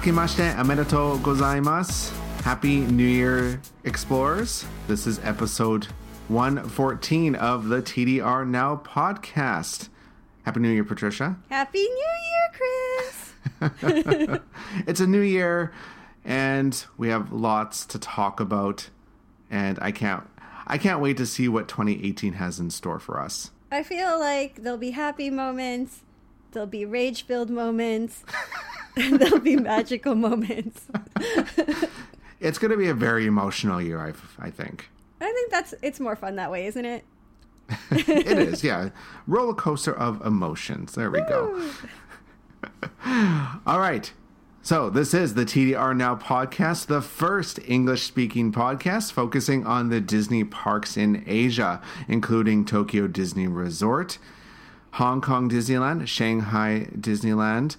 Akimashite omedetou gozaimasu. Happy New Year, Explorers. This is episode 114 of the TDR Now podcast. Happy New Year, Patricia. Happy New Year, Chris. it's a new year and we have lots to talk about and I can't I can't wait to see what 2018 has in store for us. I feel like there'll be happy moments, there'll be rage-filled moments, there'll be magical moments. it's going to be a very emotional year, I, I think. I think that's it's more fun that way, isn't it? it is, yeah. Roller coaster of emotions. There we go. All right. So, this is the TDR Now podcast, the first English speaking podcast focusing on the Disney parks in Asia, including Tokyo Disney Resort, Hong Kong Disneyland, Shanghai Disneyland,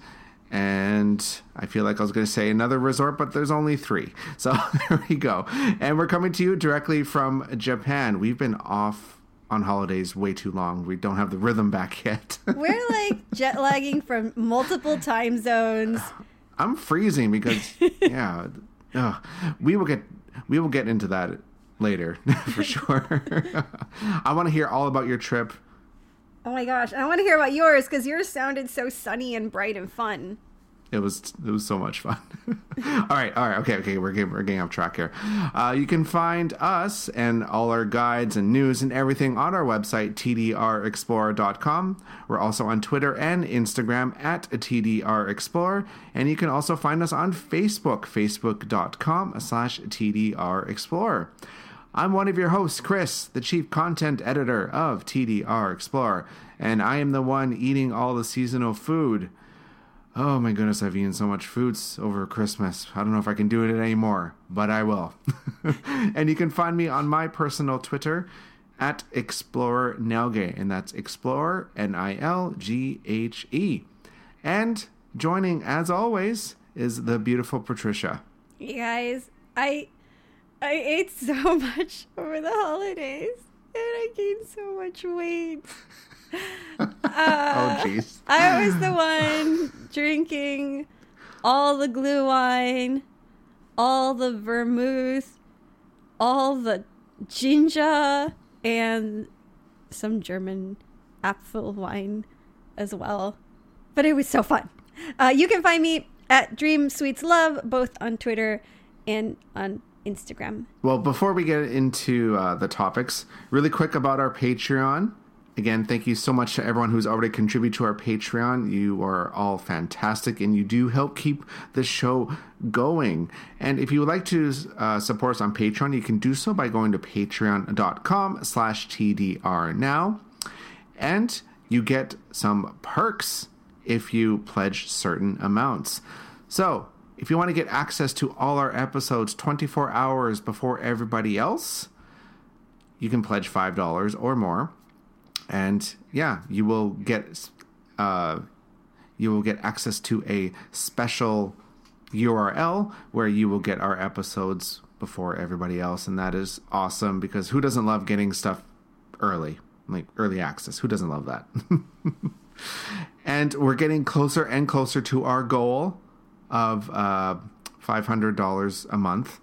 and I feel like I was going to say another resort, but there's only three. So, there we go. And we're coming to you directly from Japan. We've been off on holidays way too long. We don't have the rhythm back yet. We're like jet lagging from multiple time zones. I'm freezing because yeah, we will get we will get into that later for sure. I want to hear all about your trip. Oh my gosh, I want to hear about yours because yours sounded so sunny and bright and fun. It was it was so much fun. all right, all right, okay, okay, we're getting we're getting off track here. Uh, you can find us and all our guides and news and everything on our website tdrexplorer.com. We're also on Twitter and Instagram at tdrexplorer, and you can also find us on Facebook, facebook.com/slash tdrexplorer. I'm one of your hosts, Chris, the chief content editor of TDR Explorer, and I am the one eating all the seasonal food. Oh my goodness, I've eaten so much foods over Christmas. I don't know if I can do it anymore, but I will. and you can find me on my personal Twitter at Explorer Nilghe, and that's Explorer N I L G H E. And joining, as always, is the beautiful Patricia. You guys, I I ate so much over the holidays, and I gained so much weight. Uh, oh jeez. I was the one drinking all the Glühwein, all the vermouth, all the ginger, and some German apfel wine as well. But it was so fun. Uh, you can find me at Dream Sweets Love both on Twitter and on Instagram. Well, before we get into uh, the topics, really quick about our Patreon. Again, thank you so much to everyone who's already contributed to our Patreon. You are all fantastic and you do help keep the show going. And if you would like to uh, support us on Patreon, you can do so by going to patreon.com slash TDR now. And you get some perks if you pledge certain amounts. So, if you want to get access to all our episodes 24 hours before everybody else, you can pledge $5 or more and yeah, you will get uh, you will get access to a special URL where you will get our episodes before everybody else, and that is awesome because who doesn't love getting stuff early, like early access? Who doesn't love that? and we're getting closer and closer to our goal of uh, five hundred dollars a month.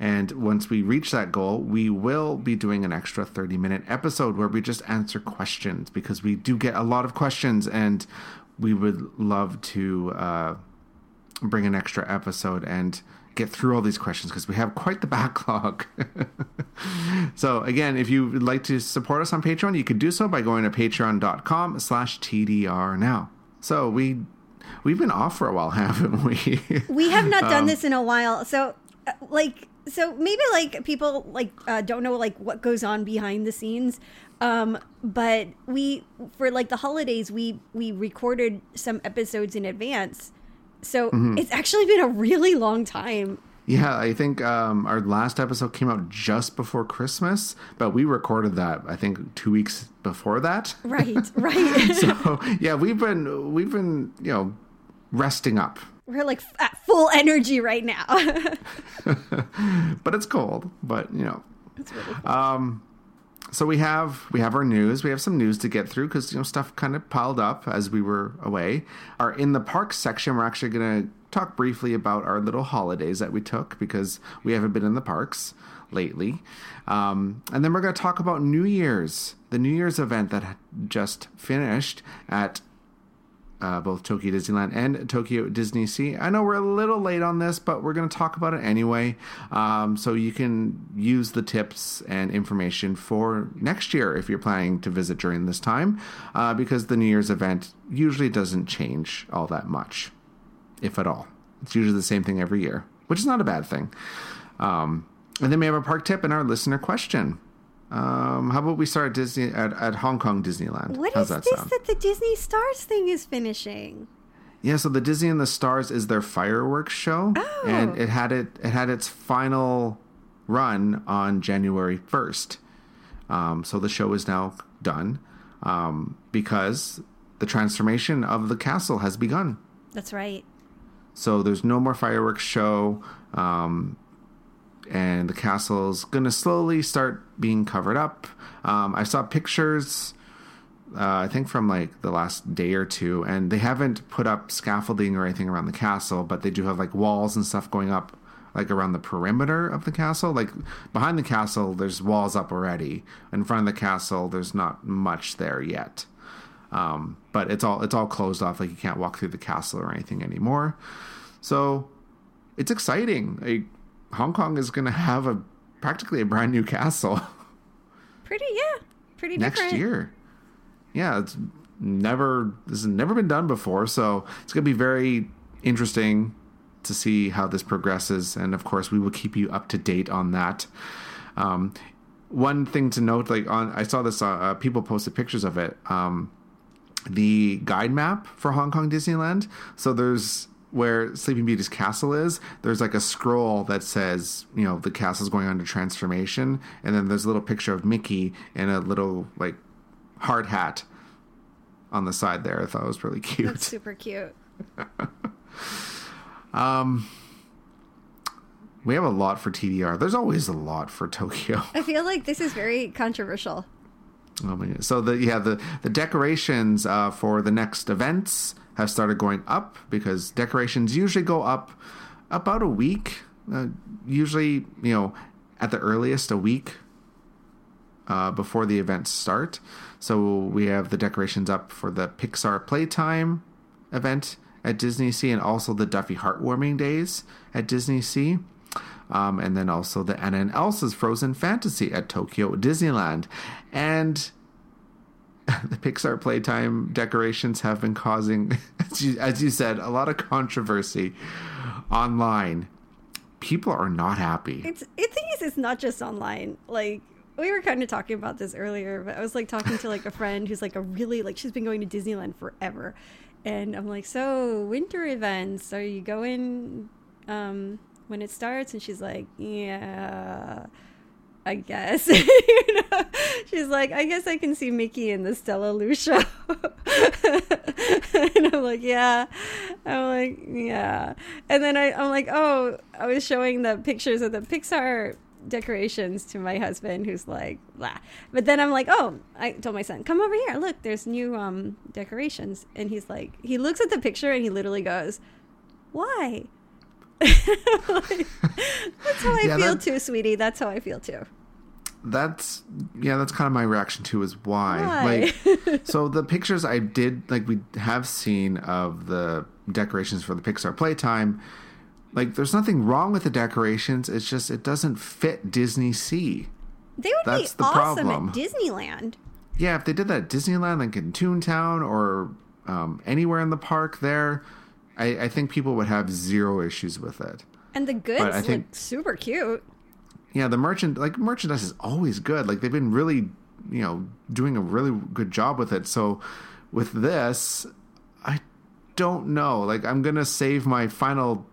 And once we reach that goal, we will be doing an extra 30 minute episode where we just answer questions because we do get a lot of questions and we would love to uh, bring an extra episode and get through all these questions because we have quite the backlog. so again, if you would like to support us on Patreon, you could do so by going to patreon.com slash TDR now. So we we've been off for a while, haven't we? we have not done um, this in a while. So uh, like so maybe like people like uh, don't know like what goes on behind the scenes um but we for like the holidays we we recorded some episodes in advance so mm-hmm. it's actually been a really long time yeah, I think um, our last episode came out just before Christmas, but we recorded that I think two weeks before that. Right, right. so yeah, we've been we've been you know resting up we're like at full energy right now. but it's cold. But you know, it's really cool. Um, so we have we have our news. We have some news to get through because you know stuff kind of piled up as we were away. Our in the park section, we're actually going to talk briefly about our little holidays that we took because we haven't been in the parks lately. Um, and then we're going to talk about New Year's, the New Year's event that just finished at uh, both Tokyo Disneyland and Tokyo Disney Sea. I know we're a little late on this, but we're going to talk about it anyway. Um, so you can use the tips and information for next year if you're planning to visit during this time, uh, because the New Year's event usually doesn't change all that much, if at all. It's usually the same thing every year, which is not a bad thing. Um, and then we have a park tip and our listener question. Um, how about we start at Disney at, at Hong Kong Disneyland? What How's is that this sound? that the Disney Stars thing is finishing? Yeah, so the Disney in the Stars is their fireworks show, Oh. and it had it it had its final run on January first. Um, so the show is now done um, because the transformation of the castle has begun. That's right. So there's no more fireworks show, um, and the castle's gonna slowly start being covered up. Um, I saw pictures, uh, I think from like the last day or two, and they haven't put up scaffolding or anything around the castle, but they do have like walls and stuff going up. Like around the perimeter of the castle, like behind the castle, there's walls up already. In front of the castle, there's not much there yet um, but it's all it's all closed off. Like you can't walk through the castle or anything anymore. So it's exciting. Like, Hong Kong is going to have a practically a brand new castle Pretty, yeah. Pretty next different. year. Yeah, it's never this has never been done before, so it's going to be very interesting to see how this progresses, and of course, we will keep you up to date on that. Um, one thing to note, like on, I saw this, uh, uh, people posted pictures of it. Um, the guide map for Hong Kong Disneyland. So there's where Sleeping Beauty's castle is. There's like a scroll that says, you know, the castle's going under transformation, and then there's a little picture of Mickey in a little like hard hat on the side there. I thought it was really cute. That's super cute. Um, we have a lot for TDR. There's always a lot for Tokyo. I feel like this is very controversial. Oh. So the yeah the the decorations uh, for the next events have started going up because decorations usually go up about a week. Uh, usually, you know, at the earliest, a week uh, before the events start. So we have the decorations up for the Pixar Playtime event at Disney Sea, and also the Duffy Heartwarming Days at Disney Sea. Um, and then also the Anna and Elsa's Frozen Fantasy at Tokyo Disneyland. And the Pixar Playtime decorations have been causing, as you, as you said, a lot of controversy online. People are not happy. It's it thing is it's not just online. Like we were kind of talking about this earlier, but I was like talking to like a friend who's like a really like she's been going to Disneyland forever. And I'm like, "So, winter events, are you going um when it starts?" And she's like, "Yeah, I guess." you know? She's like, "I guess I can see Mickey in the Stella Lucia." and I'm like, "Yeah." I'm like, "Yeah." And then I, I'm like, "Oh, I was showing the pictures of the Pixar decorations to my husband who's like blah but then i'm like oh i told my son come over here look there's new um decorations and he's like he looks at the picture and he literally goes why Like, that's how i Yeah, feel that- too sweetie. That's how i feel too. That's yeah that's kind of my reaction too is why, Why? like so the pictures i did like we have seen of the decorations for the pixar playtime. Like there's nothing wrong with the decorations it's just it doesn't fit disney sea they would That's be the awesome problem. at disneyland. Yeah if they did that at disneyland like in toontown or um, anywhere in the park there I, I think people would have zero issues with it. And the goods I think- look super cute. Yeah the merchant like merchandise is always good. Like they've been really you know doing a really good job with it. So with this i don't know. Like i'm gonna save my final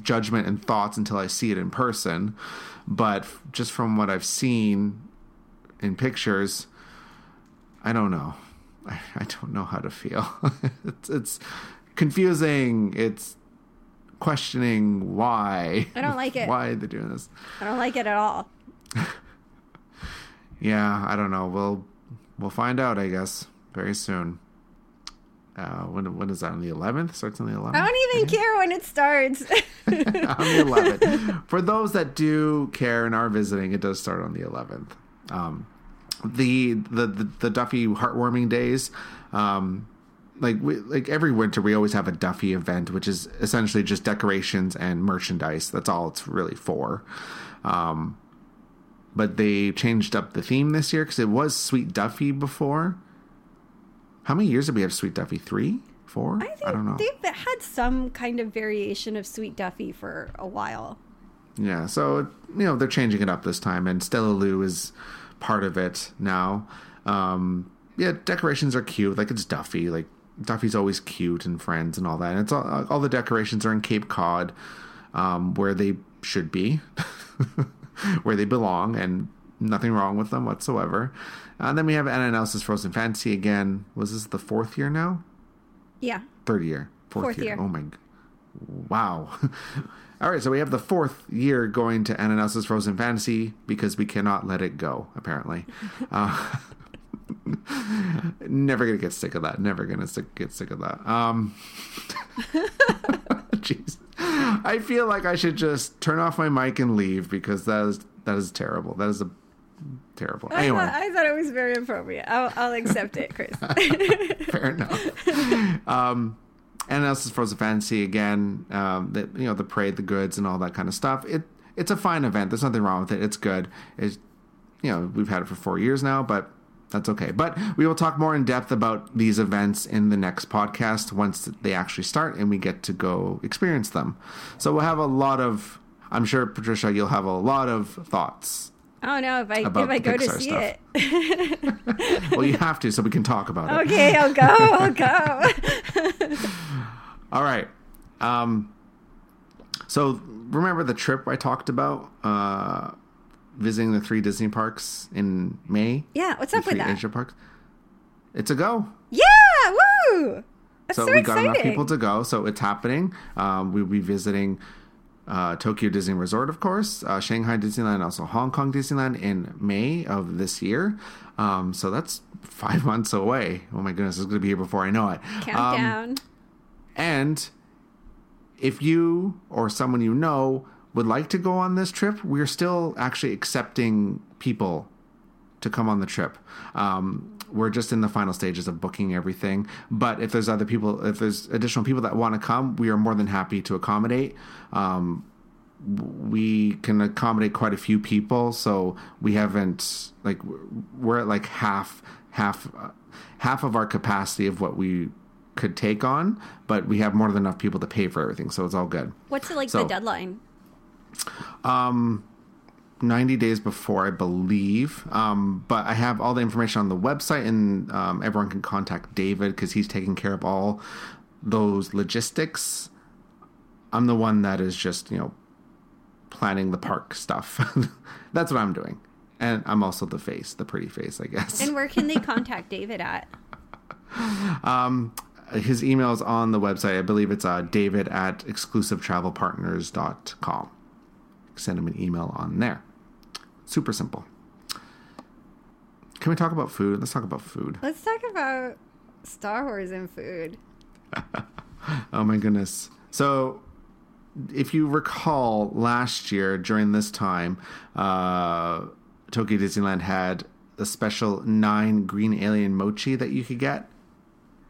judgment and thoughts until i see it in person. But just from what i've seen in pictures i don't know. I, I don't know how to feel. It's, it's confusing it's questioning why I don't like it. why they're doing this i don't like it at all yeah, I don't know. We'll we'll find out, I guess, very soon. Uh, when when is that on the 11th? Starts on the 11th. I don't even care when it starts. on the 11th. For those that do care and are visiting, it does start on the 11th. Um, the, the the the Duffy heartwarming days. Um, like we, like every winter, we always have a Duffy event, which is essentially just decorations and merchandise. That's all it's really for. Um, but they changed up the theme this year because it was Sweet Duffy before. How many years did we have Sweet Duffy? Three, four? I think don't know. they've had some kind of variation of Sweet Duffy for a while. Yeah, so you know they're changing it up this time, and Stella Lou is part of it now. Um, yeah, decorations are cute. Like it's Duffy. Like Duffy's always cute and friends and all that. And it's all, all the decorations are in Cape Cod, um, where they should be, where they belong, and nothing wrong with them whatsoever. And then we have Anna and Elsa's Frozen Fantasy again. Was this the fourth year now? Yeah. Third year. Fourth, Fourth year. year. Oh my. Wow. All right, so we have the fourth year going to Anna and Elsa's Frozen Fantasy because we cannot let it go, apparently. Uh, never gonna get sick of that. Never gonna sick, get sick of that. Um, jeez, I feel like I should just turn off my mic and leave because that is that is terrible. That is a terrible. I, Anyway, thought, I thought it was very appropriate. I'll, I'll accept it, Chris. fair enough. um, and Elsa's Frozen Fantasy again. Um, the you know the parade, the goods, and all that kind of stuff. It it's a fine event. There's nothing wrong with it. It's good. It's you know we've had it for four years now, but that's okay. But we will talk more in depth about these events in the next podcast once they actually start and we get to go experience them. So we'll have a lot of. I'm sure Patricia, you'll have a lot of thoughts. Don't know if I if I go to see stuff. it. Well, you have to, so we can talk about it. okay, I'll go. I'll go. All right. Um, so remember the trip I talked about? Uh, visiting the three Disney parks in May. yeah, what's up with that? Asia parks. It's a go. Yeah, woo! That's So, so, we got exciting. enough people to go. So it's happening. Um, we'll be visiting uh, Tokyo Disney Resort, of course, uh, Shanghai Disneyland, also Hong Kong Disneyland in May of this year. Um, so that's five months away. Oh my goodness, it's going to be here before I know it. Um, Countdown. And if you or someone you know would like to go on this trip, we're still actually accepting people to come on the trip. Um, we're just in the final stages of booking everything. But if there's other people, if there's additional people that want to come, we are more than happy to accommodate. Um, we can accommodate quite a few people, so we haven't like we're at like half half uh, half of our capacity of what we could take on, but we have more than enough people to pay for everything, so it's all good. What's it like so- the deadline? 90 days before, I believe. Um, but I have all the information on the website, and um, everyone can contact David because he's taking care of all those logistics. I'm the one that is just, you know, planning the park stuff. That's what I'm doing. And I'm also the face, the pretty face, I guess. And where can they contact David at? Um, His email is on the website. I believe it's uh, david at exclusivetravelpartners.com. Send him an email on there. Super simple. Can we talk about food? Let's talk about food. Let's talk about Star Wars and food. Oh my goodness. So, if you recall, last year during this time, uh, Tokyo Disneyland had a special nine green alien mochi that you could get.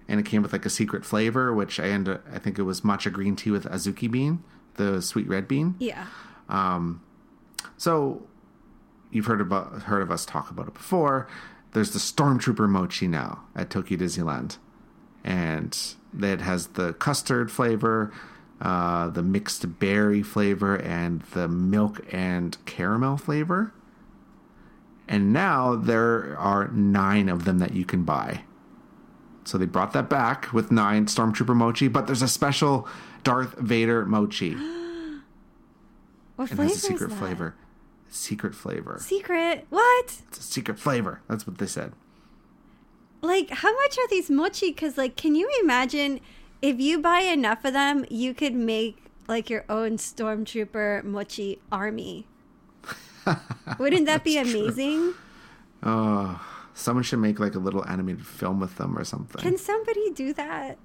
And it came with like a secret flavor, which I end I think it was matcha green tea with azuki bean, the sweet red bean. Yeah. So you've heard about heard of us talk about it before. There's the Stormtrooper mochi now at Tokyo Disneyland, and it has the custard flavor, uh, the mixed berry flavor, and the milk and caramel flavor. And now there are nine of them that you can buy. So they brought that back with nine Stormtrooper mochi, but there's a special Darth Vader mochi. What It flavor has a secret flavor. Secret flavor. Secret? What? It's a secret flavor. That's what they said. Like, how much are these mochi? Because, like, can you imagine if you buy enough of them, you could make like your own stormtrooper mochi army. Wouldn't that be That's true. amazing? Oh, Someone should make like a little animated film with them or something. Can somebody do that?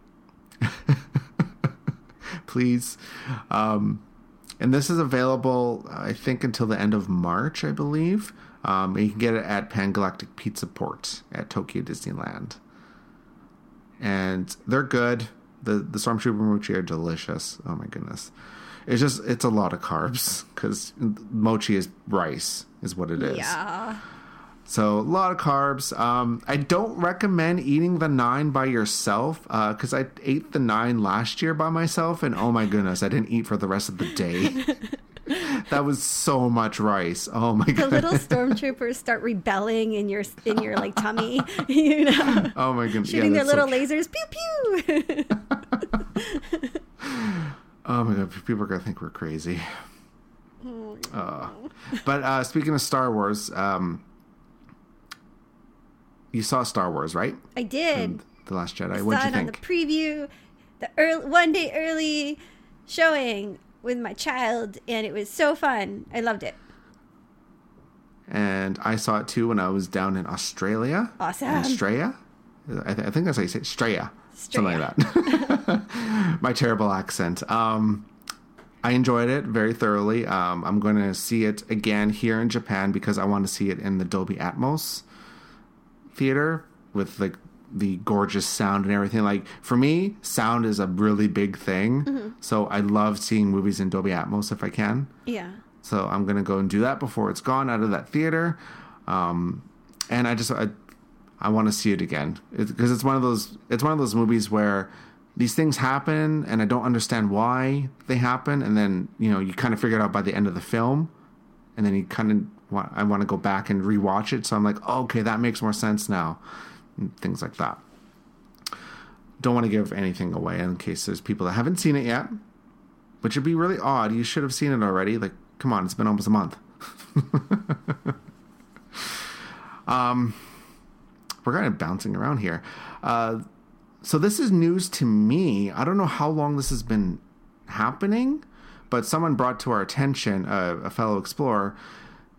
Please. Um, and this is available, I think, until the end of March, I believe. Um, you can get it at Pan Galactic Pizza Port at Tokyo Disneyland. And they're good. The the Stormtrooper mochi are delicious. Oh my goodness. It's just it's a lot of carbs because mochi is rice is what it is. Yeah. So a lot of carbs. Um, I don't recommend eating the nine by yourself because I ate the nine last year by myself, and oh my goodness, I didn't eat for the rest of the day. that was so much rice. Oh my The god. little stormtroopers start rebelling in your in your like tummy, you know, Oh my goodness. shooting yeah, their little so- lasers. Pew pew. Oh my god, people are gonna think we're crazy. Oh, Uh, but uh, speaking of Star Wars, um, you saw Star Wars, right? I did. The Last Jedi. Saw What'd you it on the preview, the early, one day early showing with my child, and it was so fun. I loved it. and I saw it too when I was down in Australia. Awesome. In Australia? I, th- I think that's how you say it. Straya. Something like that. My terrible accent. Um, I enjoyed it very thoroughly. Um, I'm going to see it again here in Japan because I want to see it in the Dolby Atmos theater with like the gorgeous sound and everything. Like for me, sound is a really big thing. Mm-hmm. So I love seeing movies in Dolby Atmos if I can. Yeah. So I'm gonna go and do that before it's gone out of that theater, um, and I just I, I want to see it again because it's one of those it's one of those movies where these things happen and I don't understand why they happen, and then you know you kind of figure it out by the end of the film, and then you kind of I want to go back and rewatch it. So I'm like, oh, okay, that makes more sense now, things like that. Don't want to give anything away in case there's people that haven't seen it yet, which would be really odd. You should have seen it already. Like, come on, it's been almost a month. um, we're kind of bouncing around here. Uh, so this is news to me. I don't know how long this has been happening, but someone brought to our attention, uh, a fellow explorer,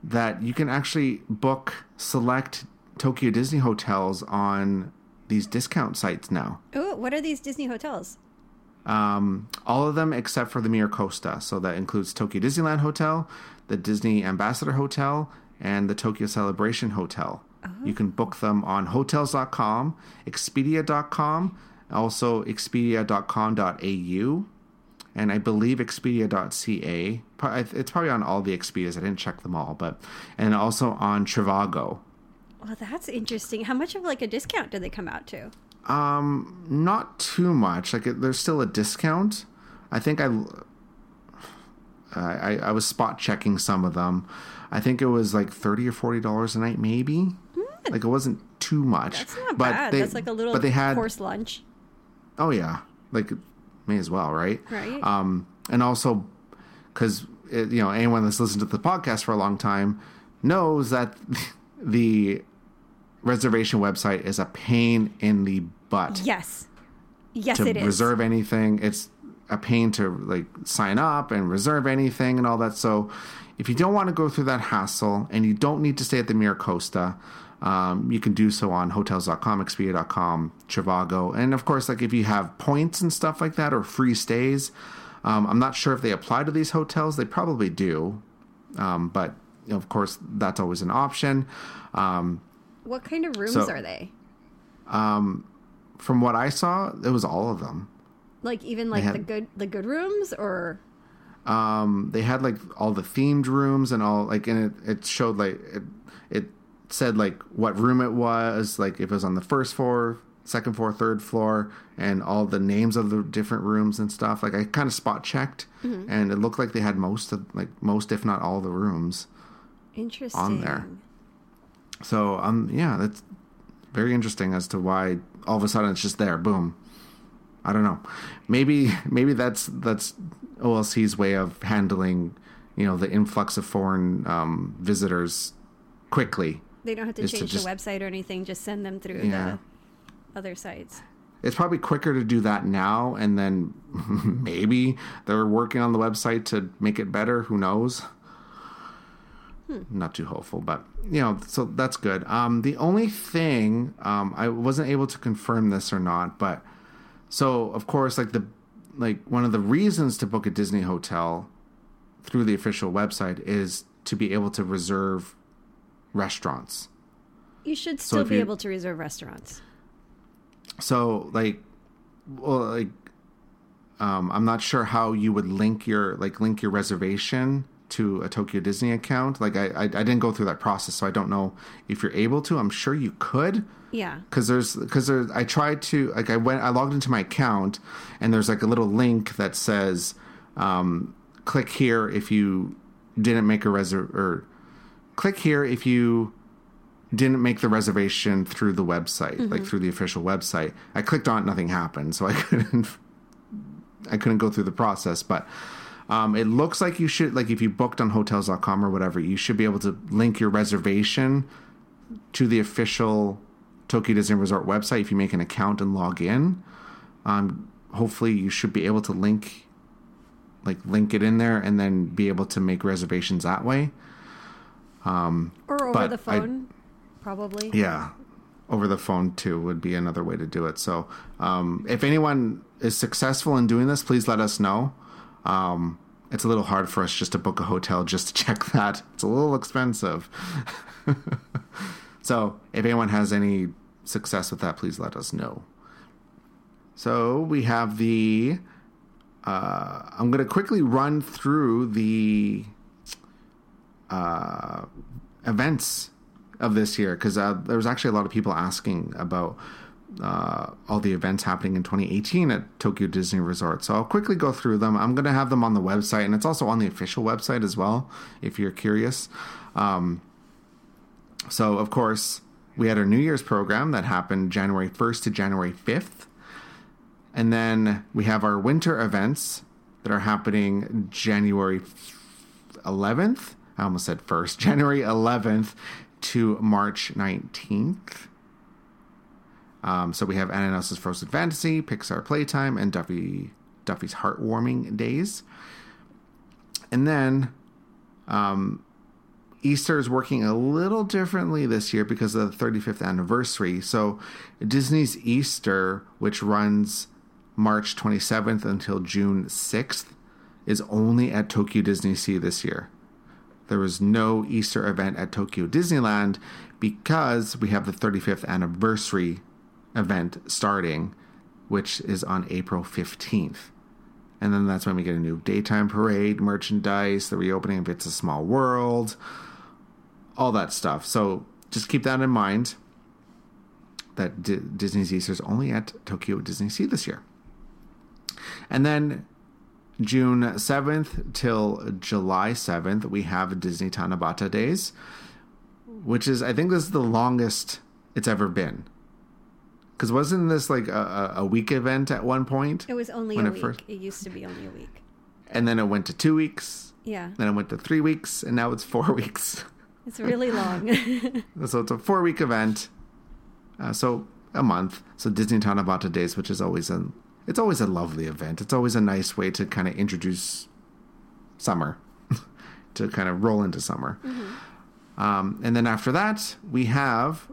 that you can actually book select Tokyo Disney hotels on these discount sites now. Oh, what are these Disney hotels? Um, all of them except for the Miracosta. So that includes Tokyo Disneyland Hotel, the Disney Ambassador Hotel, and the Tokyo Celebration Hotel. You can book them on hotels.com, expedia.com, also expedia.com.au, and I believe expedia.ca. It's probably on all the Expedias. I didn't check them all, but and also on Trivago. Well, that's interesting. How much of like a discount do they come out to? Um, not too much. Like there's still a discount. I think I, I I was spot checking some of them. I think it was like thirty or forty dollars a night, maybe. Like it wasn't too much. That's not but bad. They, that's like a little But they had. course lunch, Oh yeah, like may as well, right? right? Um, and also because you know anyone that's listened to the podcast for a long time knows that the reservation website is a pain in the butt yes, yes, to it is. reserve anything. It's a pain to like sign up and reserve anything and all that. So if you don't want to go through that hassle and you don't need to stay at the Miracosta, um, you can do so on hotels.com, expedia.com, Trivago. And of course, like if you have points and stuff like that or free stays, um, I'm not sure if they apply to these hotels. They probably do. Um, but of course, that's always an option. Um, What kind of rooms So- are they? from what I saw, it was all of them. Like even like had- the good the good rooms or um they had like all the themed rooms and all like and it, it showed like it, it said like what room it was like if it was on the first floor second floor third floor and all the names of the different rooms and stuff. Like i kind of spot checked and it looked like they had most of like most if not all the rooms interesting. On there. so um yeah that's very interesting as to why all of a sudden it's just there. Boom. I don't know. Maybe maybe that's that's olc's way of handling you know the influx of foreign um, visitors quickly They don't have to is to change just- the website or anything. Just send them through Yeah. the other sites. it's probably quicker to do that now and then maybe they're working on the website to make it better who knows not too hopeful, but you know, so that's good. Um, the only thing um, I wasn't able to confirm this or not, but so of course, like the like one of the reasons to book a Disney hotel through the official website is to be able to reserve restaurants. You should still if be able to reserve restaurants. So like, well, like, um, I'm not sure how you would link your like link your reservation to a Tokyo Disney account. Like, I I, I didn't go through that process, so I don't know if you're able to. I'm sure you could. Yeah. because there's because there's I tried to like I went I logged into my account and there's like a little link that says um, click here if you didn't make a reserv or click here if you didn't make the reservation through the website like through the official website I clicked on it nothing happened so I couldn't I couldn't go through the process but um, it looks like you should like if you booked on hotels.com or whatever you should be able to link your reservation to the official Tokyo Disney Resort website if you make an account and log in. Um, hopefully, you should be able to link, like link it in there, and then be able to make reservations that way. Or over the I- phone, probably. Yeah, over the phone too would be another way to do it. So, um, if anyone is successful in doing this, please let us know. Um, it's a little hard for us just to book a hotel just to check that. It's a little expensive. so, if anyone has any success with that, please let us know. So, we have the. Uh, I'm going to quickly run through the uh, events of this year because uh, there was actually a lot of people asking about uh, all the events happening in 2018 at Tokyo Disney Resort. So I'll quickly go through them. I'm going to have them on the website, and it's also on the official website as well, if you're curious. Um, so, of course, we had our New Year's program that happened January 1st to January 5th. And then we have our winter events that are happening January 11th. I almost said first, January 11th to March 19th. Um, so we have Anna and Elsa's Frozen Fantasy, Pixar Playtime, and Duffy Duffy's Heartwarming Days. And then um, Easter is working a little differently this year because of the 35th anniversary. So Disney's Easter, which runs March 27th until June 6th, is only at Tokyo Disney Sea this year. There was no Easter event at Tokyo Disneyland because we have the 35th anniversary event starting, which is on April 15th. And then that's when we get a new daytime parade, merchandise, the reopening of It's a Small World, all that stuff. So just keep that in mind that D- Disney's Easter is only at Tokyo Disney Sea this year. And then June 7th till July 7th, we have Disney Tanabata Days, which is, I think, this is the longest it's ever been. Because wasn't this like a, a week event at one point? It was only When a it week. first- It used to be only a week. And then it went to two weeks, Yeah. then it went to three weeks, and now it's four weeks. It's really long. So it's a four week event. Uh, so a month. So Disney Tanabata Days, which is always a it's always a lovely event. It's always a nice way to kind of introduce summer, to kind of roll into summer. Um, and then after that, we have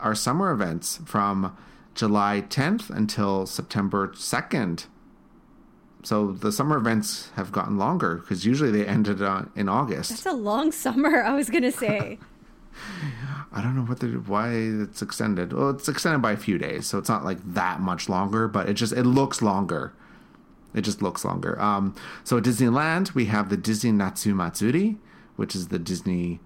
our summer events from July 10th until September 2nd. So the summer events have gotten longer because usually they ended uh, in August. It's a long summer, I was going to say. I don't know what the why it's extended. Well, it's extended by a few days, so it's not like that much longer, but it just it looks longer. It just looks longer. Um, so at Disneyland, we have the Disney Natsu Matsuri, which is the Disney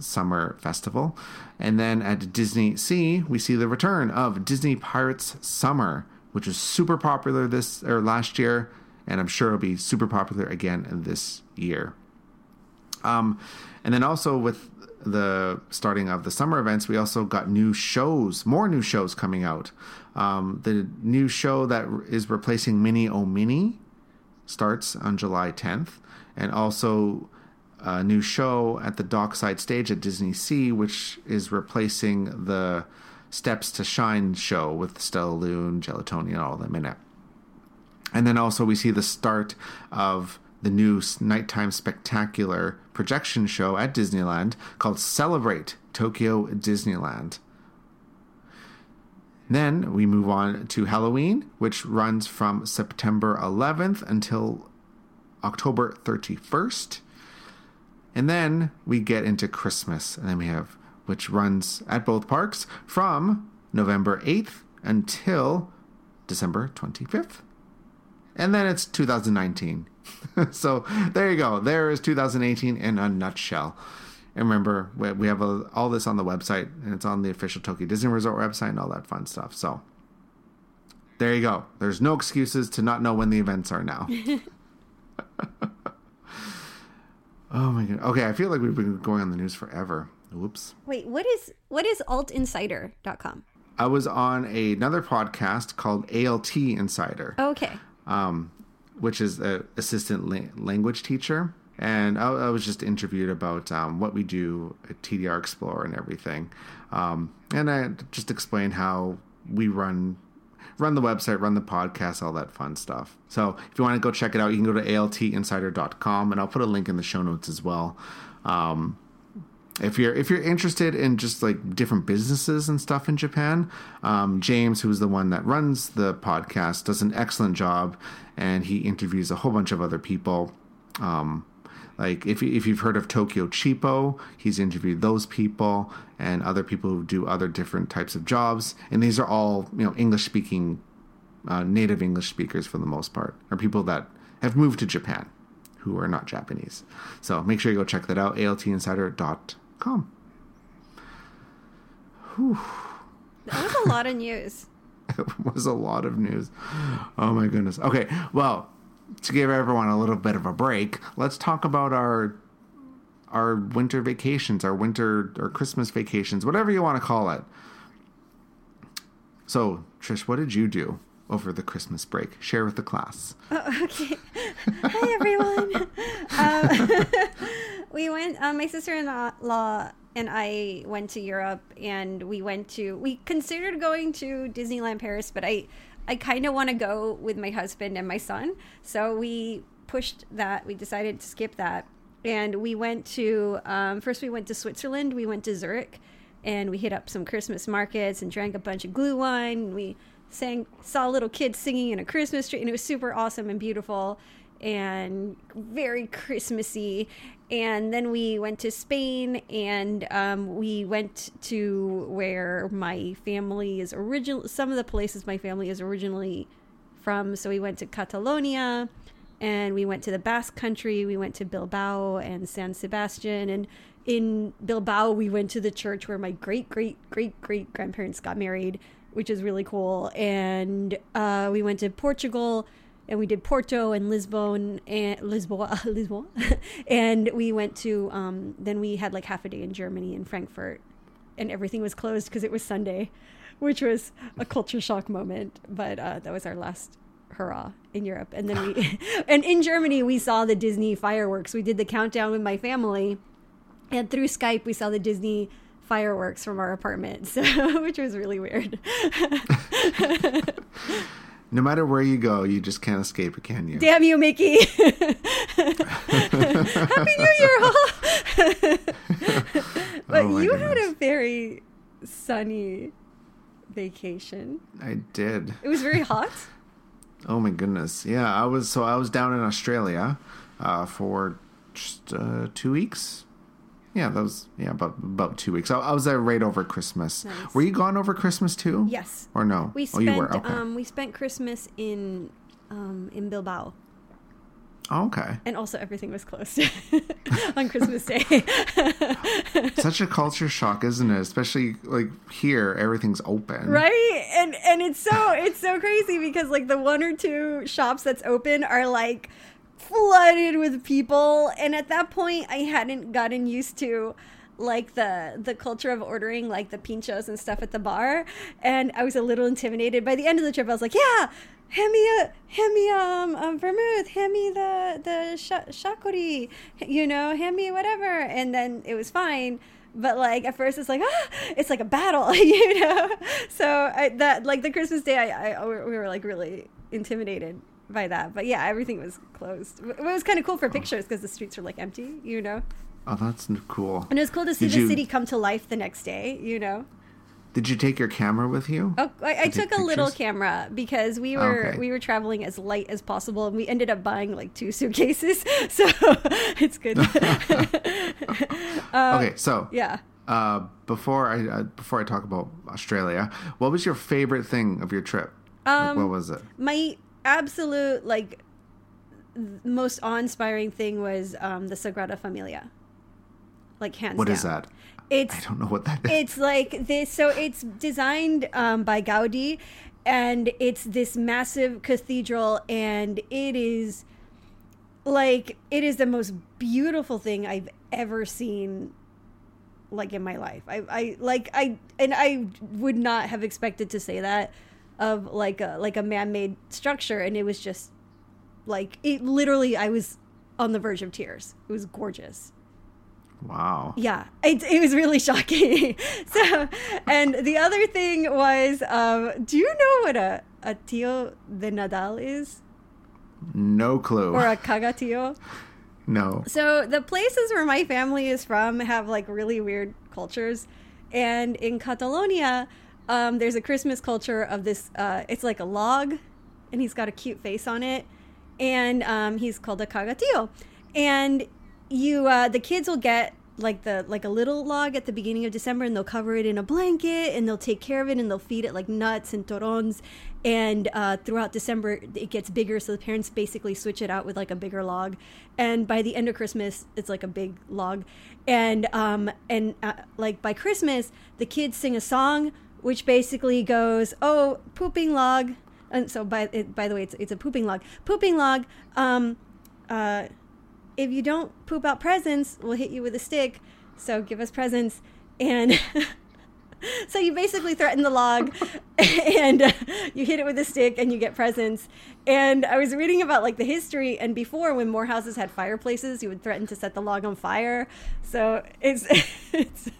Summer Festival, and then at Disney Sea, we see the return of Disney Pirates Summer, which was super popular this or last year, and I'm sure it'll be super popular again this year. Um, and then also with the starting of the summer events, we also got new shows, more new shows coming out. Um, the new show that is replacing Mini O Mini starts on July 10th, and also a new show at the dockside stage at Disney Sea, which is replacing the Steps to Shine show with Stella Lou, Gelatoni, and all of them in it. And then also we see the start of the new nighttime spectacular projection show at Disneyland called Celebrate Tokyo Disneyland. Then we move on to Halloween, which runs from September 11th until October 31st. And then we get into Christmas, and then we have, which runs at both parks from November 8th until December 25th. And then it's 2019. so there you go. There is 2018 in a nutshell. And remember, we have a, all this on the website, and it's on the official Tokyo Disney Resort website and all that fun stuff. So there you go. There's no excuses to not know when the events are now. oh my god. Okay, I feel like we've been going on the news forever. Whoops. Wait, what is what is altinsider.com? I was on a, another podcast called ALT Insider. Okay. Um, which is an assistant la- language teacher. And I, I, was just interviewed about um, what we do at TDR Explorer and everything. Um, and I just explained how we run run the website, run the podcast, all that fun stuff. So if you want to go check it out, you can go to altinsider.com and I'll put a link in the show notes as well. Um, if you're if you're interested in just like different businesses and stuff in Japan, um, James, who's the one that runs the podcast, does an excellent job, and he interviews a whole bunch of other people. Um, like if if you've heard of Tokyo Cheapo, he's interviewed those people and other people who do other different types of jobs, and these are all you know English speaking, uh, native English speakers for the most part, or people that have moved to Japan who are not Japanese. So make sure you go check that out. altinsider.com com. Whew. That was a lot of news. it was a lot of news. Oh my goodness. Okay, well, to give everyone a little bit of a break, let's talk about our our winter vacations, our winter or Christmas vacations, whatever you want to call it. So, Trish, what did you do over the Christmas break? Share with the class. Oh, okay. Hi, everyone. um, we went. Uh, my sister-in-law and I went to Europe, and we went to. We considered going to Disneyland Paris, but I, I kind of want to go with my husband and my son. So we pushed that. We decided to skip that, and we went to. Um, first, we went to Switzerland. We went to Zurich, and we hit up some Christmas markets and drank a bunch of glue Glühwein. We sang, saw little kids singing in a Christmas tree, and it was super awesome and beautiful and very Christmassy. And then we went to Spain and um, we went to where my family is original. Some of the places my family is originally from. So we went to Catalonia and we went to the Basque country. We went to Bilbao and San Sebastian. And in Bilbao, we went to the church where my great, great, great, great grandparents got married, which is really cool. And uh, we went to Portugal and we did Porto and Lisbon and Lisboa, Lisboa, and we went to. Um, then we had like half a day in Germany in Frankfurt, and everything was closed because it was Sunday, which was a culture shock moment. But uh, that was our last hurrah in Europe, and then we, and in Germany we saw the Disney fireworks. We did the countdown with my family, and through Skype we saw the Disney fireworks from our apartment, so which was really weird no matter where you go, you just can't escape it, can you? Damn you, Mickey! Happy New Year, but oh you goodness. had a very sunny vacation. I did. It was very hot. oh my goodness! Yeah, I was. So I was down in Australia uh, for just uh, two weeks yeah, that was yeah about about two weeks. I, I was there right over Christmas. Nice. Were you gone over Christmas too? Yes. Or no? We spent oh, you were? Okay. um we spent Christmas in um in Bilbao. Oh, okay. And also everything was closed on Christmas Day. Such a culture shock, isn't it? Especially like here, everything's open. Right? And and it's so it's so crazy because like the one or two shops that's open are like flooded with people. And at that point i hadn't gotten used to like the the culture of ordering like the pinchos and stuff at the bar. And i was a little intimidated. By the end of the trip i was like yeah hand me a hand me um, um vermouth. Hand me the the sh- txakoli you know hand me whatever. And then it was fine. But like at first it's like ah, it's like a battle you know? So I, that like the christmas day I, I we were like really intimidated by that. But yeah, everything was closed. It was kind of cool for pictures because the streets were like empty, you know. Oh, that's cool. And it was cool to see Did the you- city come to life the next day, you know. Did you take your camera with you? Oh, I, I To took a little camera because we were Okay. we were traveling as light as possible, and we ended up buying like two suitcases, so it's good. okay, so yeah. uh, before I uh, before I talk about Australia, what was your favorite thing of your trip? Like, Um, what was it? my absolute like most awe-inspiring thing was um, the Sagrada Familia. Like hands What down. is that? It's I don't know what that is. it's like this so it's designed um, by Gaudí and it's this massive cathedral and it is like it is the most beautiful thing i've ever seen like in my life i, I like i and i would not have expected to say that of like a like a man-made structure and it was just like it literally i was on the verge of tears it was gorgeous wow. yeah, it, it was really shocking. so, and the other thing was, um, do you know what a, a tió de Nadal is? No clue. Or a cagatió? no. So, the places where my family is from have like really weird cultures. And in Catalonia, um, there's a Christmas culture of this, uh, it's like a log, and he's got a cute face on it. And um, he's called a cagatió. And you, uh, the kids will get like the like a little log at the beginning of December and they'll cover it in a blanket and they'll take care of it and they'll feed it like nuts and torrons and uh, throughout December it gets bigger so the parents basically switch it out with like a bigger log and by the end of Christmas it's like a big log and um and uh, like by Christmas the kids sing a song which basically goes oh pooping log and so by by the way it's it's a pooping log pooping log um uh if you don't poop out presents, we'll hit you with a stick. So give us presents. And so you basically threaten the log and uh, you hit it with a stick and you get presents. And I was reading about like the history and before when more houses had fireplaces, you would threaten to set the log on fire. So it's it's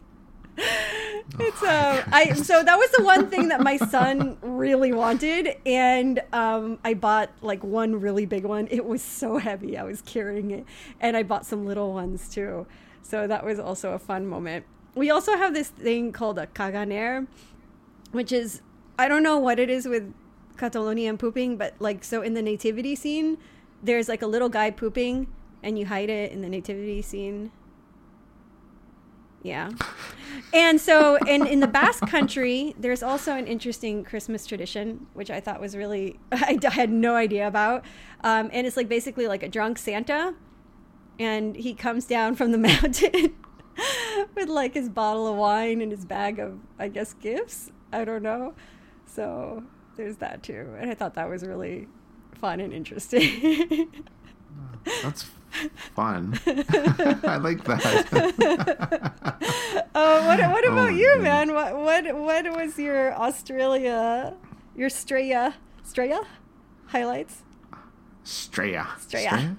it's uh I so that was the one thing that my son really wanted and um I bought like one really big one. It was so heavy. I was carrying it and I bought some little ones too. So that was also a fun moment. We also have this thing called a caganer which is I don't know what it is with Catalonia and pooping, but like so in the nativity scene there's like a little guy pooping and you hide it in the nativity scene. Yeah. And so, in, in the Basque country, there's also an interesting Christmas tradition, which I thought was really, I had no idea about. Um, and it's like basically like a drunk Santa, and he comes down from the mountain with like his bottle of wine and his bag of, I guess, gifts. I don't know. So, there's that too. And I thought that was really fun and interesting. That's fun. I like that. Oh, what what Oh, about my you, goodness. man? What what what was your Australia, your Straya, Straya highlights? Straya. Straya.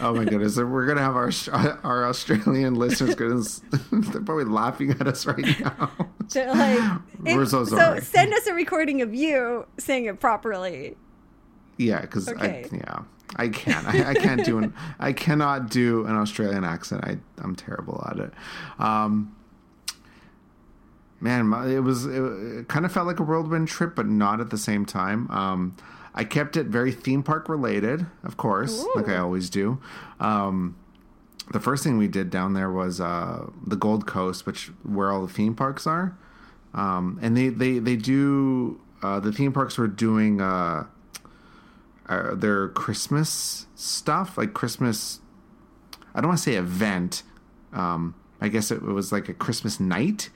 Oh my goodness! We're gonna have our our Australian listeners because they're probably laughing at us right now. To, like, We're so sorry. send us a recording of you saying it properly. Yeah, because Okay. I yeah I can't I, I can't do an I cannot do an Australian accent. I I'm terrible at it. Um, man, it was it, it kind of felt like a whirlwind trip, but not at the same time. Um, I kept it very theme park related, of course, like I always do. Um, the first thing we did down there was uh, the Gold Coast, which where all the theme parks are, um, and they they they do uh, the theme parks were doing uh, uh, their Christmas stuff, like Christmas. I don't want to say event. Um, I guess it was like a Christmas night.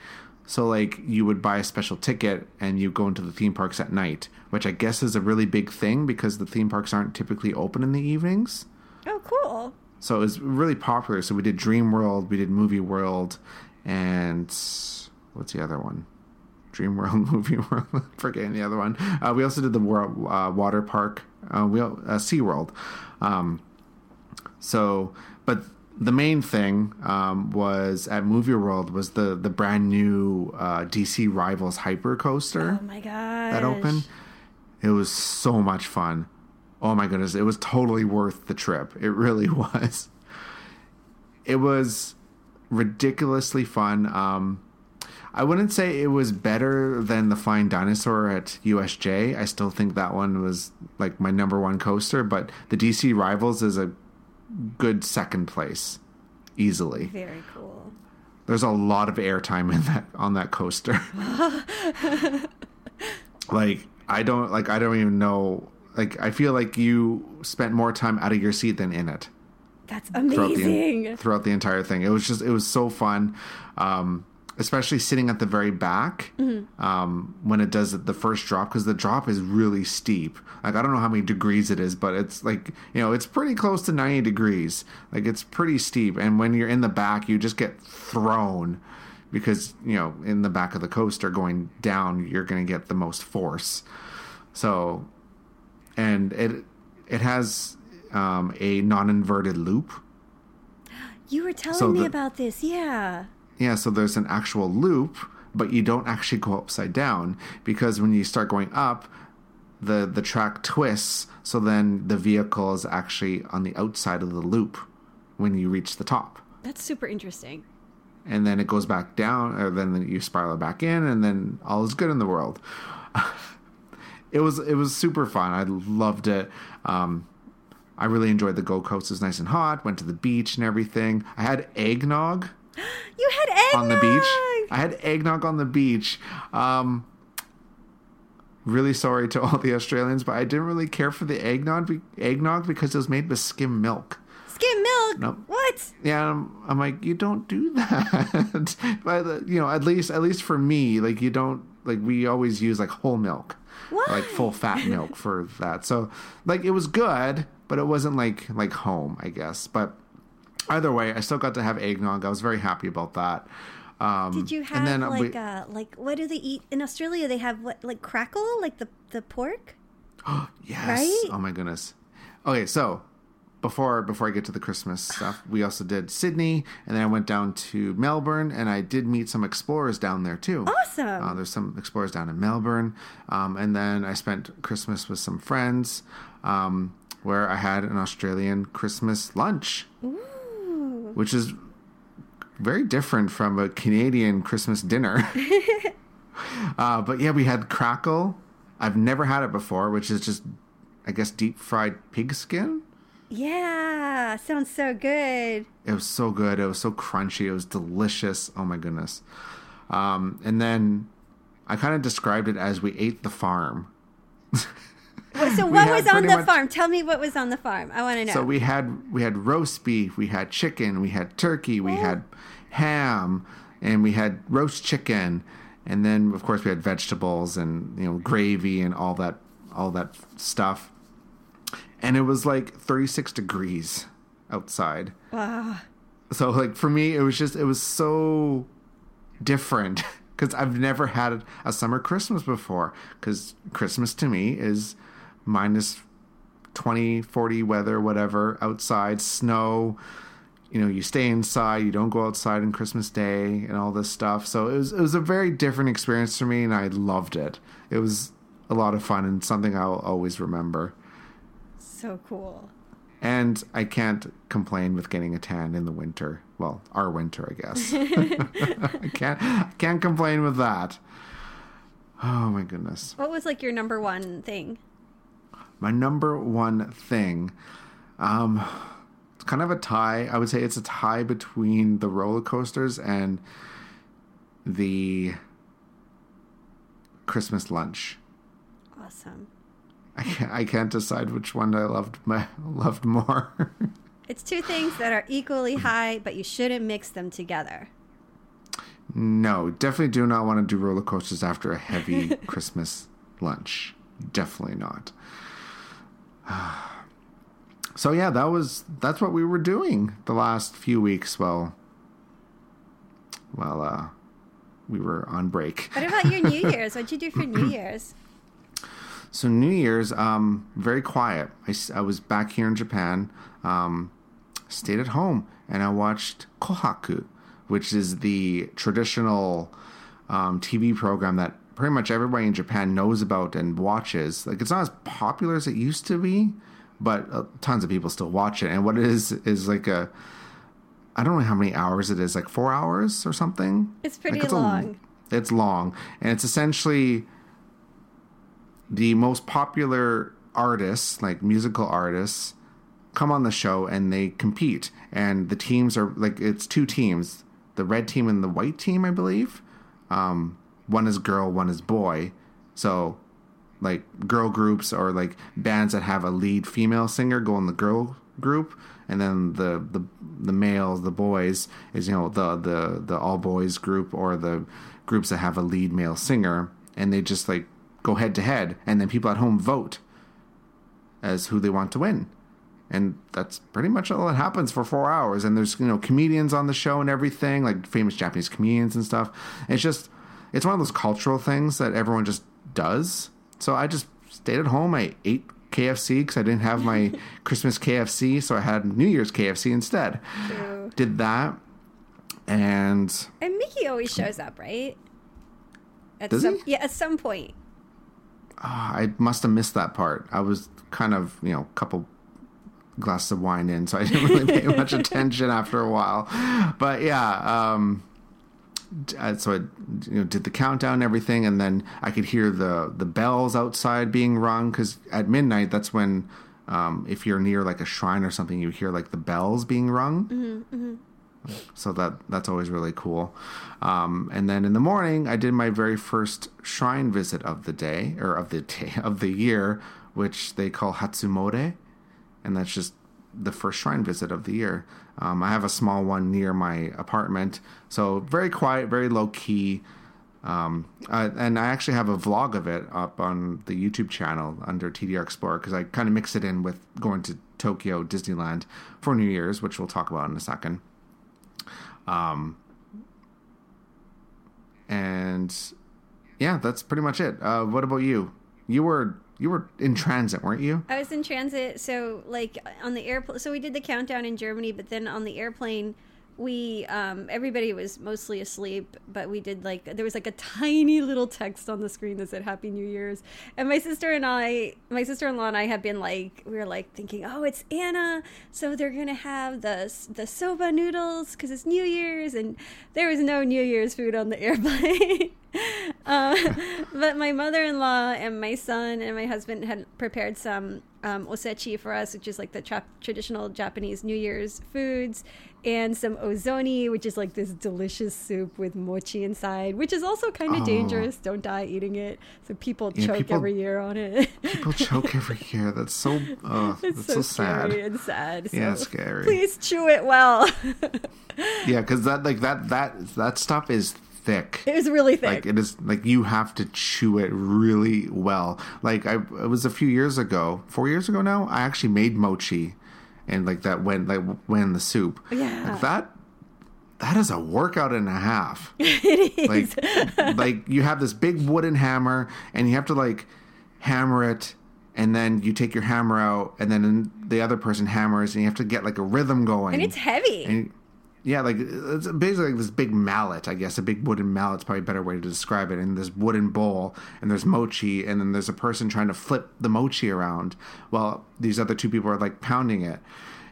So like you would buy a special ticket and you go into the theme parks at night, which I guess is a really big thing because the theme parks aren't typically open in the evenings. Oh, cool. So it was really popular. So we did Dreamworld, we did Movie World, and what's the other one? Dreamworld, Movie World. Forgetting the other one. Uh, we also did the world, uh, water park, uh, we uh, Sea World. Um, so, but the main thing um, was at Movie World was the the brand new uh, DC Rivals hyper coaster Oh my god. that opened. It was so much fun. oh my goodness, it was totally worth the trip. It really was. It was ridiculously fun. Um, I wouldn't say it was better than the Flying Dinosaur at USJ. I still think that one was like my number one coaster, but the DC Rivals is a good second place, easily. Very cool. There's a lot of airtime in that on that coaster. like I don't like I don't even know. Like I feel like you spent more time out of your seat than in it That's throughout amazing. the throughout the entire thing. It was just it was so fun, um, especially sitting at the very back um, when it does the first drop because the drop is really steep. Like I don't know how many degrees it is, but it's like you know it's pretty close to ninety degrees. Like it's pretty steep, and when you're in the back, you just get thrown because you know in the back of the coaster going down, you're going to get the most force. So, and it it has um, a non-inverted loop. you were telling So me the- about this. Yeah. Yeah, so there's an actual loop, but you don't actually go upside down because when you start going up, the the track twists, so then the vehicle is actually on the outside of the loop when you reach the top. That's super interesting. And then it goes back down, or then you spiral back in, and then all is good in the world. it was it was super fun. I loved it. Um, I really enjoyed the Gold Coast. It was nice and hot. Went to the beach and everything. I had eggnog You had eggnog on the beach. I had eggnog on the beach. Um, really sorry to all the Australians, but I didn't really care for the eggnog eggnog because it was made with skim milk. Skim milk. Nope. What? Yeah, I'm, I'm like, you don't do that. but uh, you know, at least at least for me, like you don't like we always use like whole milk, like full fat milk for that. So like it was good, but it wasn't like like home, I guess. But either way, I still got to have eggnog. I was very happy about that. Um, Did you have and then like we- uh like what do they eat in Australia? They have what like crackle, like the the pork. Yes. Right? Oh my goodness. Okay, so before before I get to the Christmas stuff, we also did Sydney, and then I went down to Melbourne, and I did meet some explorers down there too. Awesome. Uh, there's some explorers down in Melbourne, um, and then I spent Christmas with some friends, um, where I had an Australian Christmas lunch, Ooh. Which is very different from a Canadian Christmas dinner. uh, but yeah, we had crackle. I've never had it before, which is just, I guess, deep fried pig skin. Yeah, sounds so good. It was so good. It was so crunchy. It was delicious. Oh my goodness. Um, and then I kind of described it as we ate the farm. So what was on the much- farm? Tell me what was on the farm. I want to know. So we had we had roast beef, we had chicken, we had turkey, we had ham, and we had roast chicken, and then of course we had vegetables and you know gravy and all that all that stuff. And it was like 36 degrees outside. wow. So like for me it was just it was so different cuz I've never had a summer Christmas before cuz Christmas to me is minus 20 40 weather whatever outside snow. You know you stay inside you don't go outside on christmas day and all this stuff. So it was it was a very different experience for me and i loved it. It was a lot of fun and something i'll always remember. So cool. and i can't complain with getting a tan in the winter. Well our winter i guess. I can't I can't complain with that. Oh my goodness. What was like your number one thing? My number one thing, um, it's kind of a tie. I would say it's a tie between the roller coasters and the Christmas lunch. Awesome. I can't, I can't decide which one I loved my, loved more. It's two things that are equally high, but you shouldn't mix them together. no, definitely do not want to do roller coasters after a heavy Christmas lunch. Definitely not. So yeah, that was that's what we were doing the last few weeks. Well, well, uh, we were on break. What about your New Year's? What'd you do for New Year's? So New Year's, um, very quiet. I was back here in Japan, um, stayed at home, and I watched Kohaku, which is the traditional um, TV program that pretty much everybody in Japan knows about and watches. Like it's not as popular as it used to be, but uh, tons of people still watch it. And what it is is like a I don't know how many hours it is, like four hours or something. It's pretty Like, long. A, it's long, and it's essentially the most popular artists, like musical artists, come on the show and they compete. And the teams are like it's two teams, the red team and the white team, I believe. Um, one is girl, one is boy. So like girl groups or like bands that have a lead female singer go in the girl group and then the the the males the boys is you know the the the all boys group or the groups that have a lead male singer and they just like go head to head and then people at home vote as who they want to win and that's pretty much all that happens for four hours and there's you know comedians on the show and everything like famous japanese comedians and stuff it's just it's one of those cultural things that everyone just does so i just stayed at home i ate kfc because i didn't have my christmas kfc so i had new year's kfc instead True. did that and And Mickey always shows up, right? At Does some, he? Yeah, at some point. ah, i must have missed that part i was kind of you know a couple glasses of wine in so i didn't really pay much attention after a while but yeah um so I you know, did the countdown and everything, and then I could hear the the bells outside being rung because at midnight that's when, um, if you're near like a shrine or something, you hear like the bells being rung. So that that's always really cool. Um, and then in the morning, I did my very first shrine visit of the day or of the day of the year, which they call Hatsumode, and that's just the first shrine visit of the year. Um, I have a small one near my apartment, so very quiet, very low key. Um, uh, and I actually have a vlog of it up on the YouTube channel under TDR Explorer because I kind of mix it in with going to Tokyo Disneyland for New Year's, which we'll talk about in a second. Um, and yeah, that's pretty much it. Uh, what about you? You were you were in transit, weren't you? I was in transit, so like on the airplane. So we did the countdown in Germany, but then on the airplane, we um, everybody was mostly asleep, but we did like there was like a tiny little text on the screen that said Happy New Year's, and my sister and I, my sister in law and I, have been like we were like thinking, oh, it's ANA, so they're gonna have the the soba noodles because it's New Year's, and there was no New Year's food on the airplane. uh, but my mother-in-law and my son and my husband had prepared some um, osechi for us, which is like the tra- traditional Japanese New Year's foods, and some ozoni, which is like this delicious soup with mochi inside, which is also kind of Oh. dangerous. Don't die eating it. So people Yeah, choke people- every year on it. People choke every year. That's so oh, it's that's so, so, sad. scary and sad. Yeah, scary. Please chew it well. Yeah, because that like that that that stuff is thick. it was really thick. Like it is like you have to chew it really well. Like I it was a few years ago, four years ago now. I actually made mochi, and like that went like went in the soup. Yeah. like that. That is a workout and a half. it is. Like like you have this big wooden hammer, and you have to like hammer it. And then you take your hammer out, and then the other person hammers, and you have to get like a rhythm going. and it's heavy. And yeah, like it's basically like this big mallet, I guess. A big wooden mallet's probably a better way to describe it. And this wooden bowl, and there's mochi, and then there's a person trying to flip the mochi around while these other two people are like pounding it.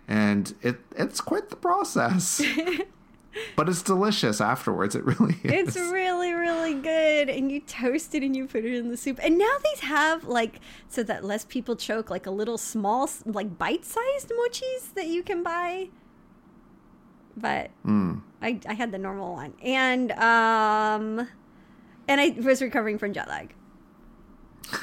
And it it's quite the process. but it's delicious afterwards. It really is. It's really, really good. And you toast it and you put it in the soup. And now these have, like, so that less people choke, like a little small, like bite sized mochis that you can buy. But Mm. I, I had the normal one. And, um, and I was recovering from jet lag.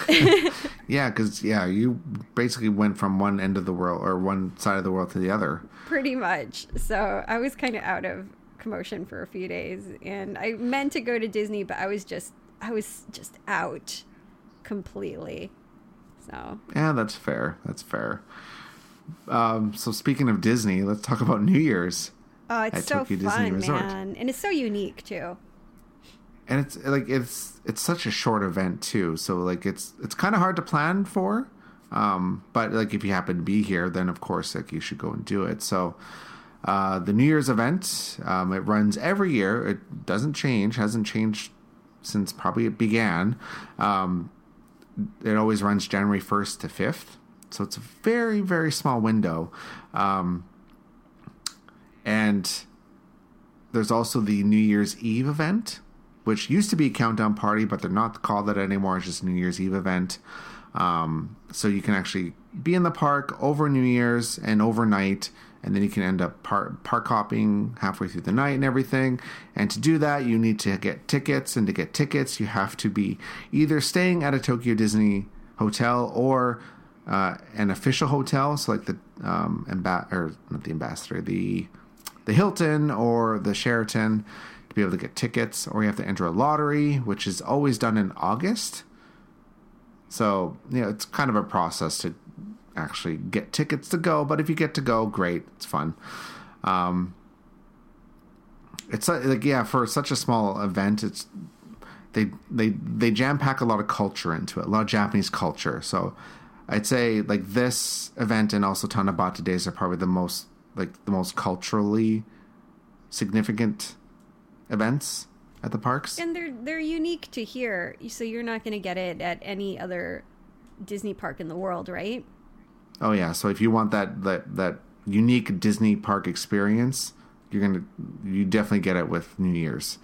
Yeah, because yeah, you basically went from one end of the world or one side of the world to the other. Pretty much. So I was kind of out of commotion for a few days. And I meant to go to Disney, but I was just, I was just out completely. So. Yeah, that's fair. That's fair. Um, so speaking of Disney, let's talk about New Year's. Oh, it's at so Tokyo Disney fun, Resort. man, and it's so unique too. and it's like it's it's such a short event too so like it's it's kind of hard to plan for um but like if you happen to be here then of course like you should go and do it so uh the new year's event um it runs every year it doesn't change hasn't changed since probably it began um it always runs january 1st to 5th So it's a very, very small window. Um, and there's also the New Year's Eve event, which used to be a countdown party, but they're not called that anymore. It's just New Year's Eve event. Um, so you can actually be in the park over New Year's and overnight, and then you can end up park, park hopping halfway through the night and everything. And to do that, you need to get tickets, and to get tickets, you have to be either staying at a Tokyo Disney hotel or uh, an official hotel, so like the um, or not the ambassador, the the Hilton or the Sheraton to be able to get tickets, or you have to enter a lottery, which is always done in August. So, you know, it's kind of a process to actually get tickets to go, but if you get to go, great, it's fun. Um, it's like, yeah, for such a small event, it's they they they jam pack a lot of culture into it, a lot of Japanese culture. So, I'd say like this event and also Tanabata Days are probably the most like the most culturally significant events at the parks. And they're they're unique to here, so you're not going to get it at any other Disney park in the world, right? Oh yeah, so if you want that that that unique Disney park experience, you're gonna you definitely get it with New Year's.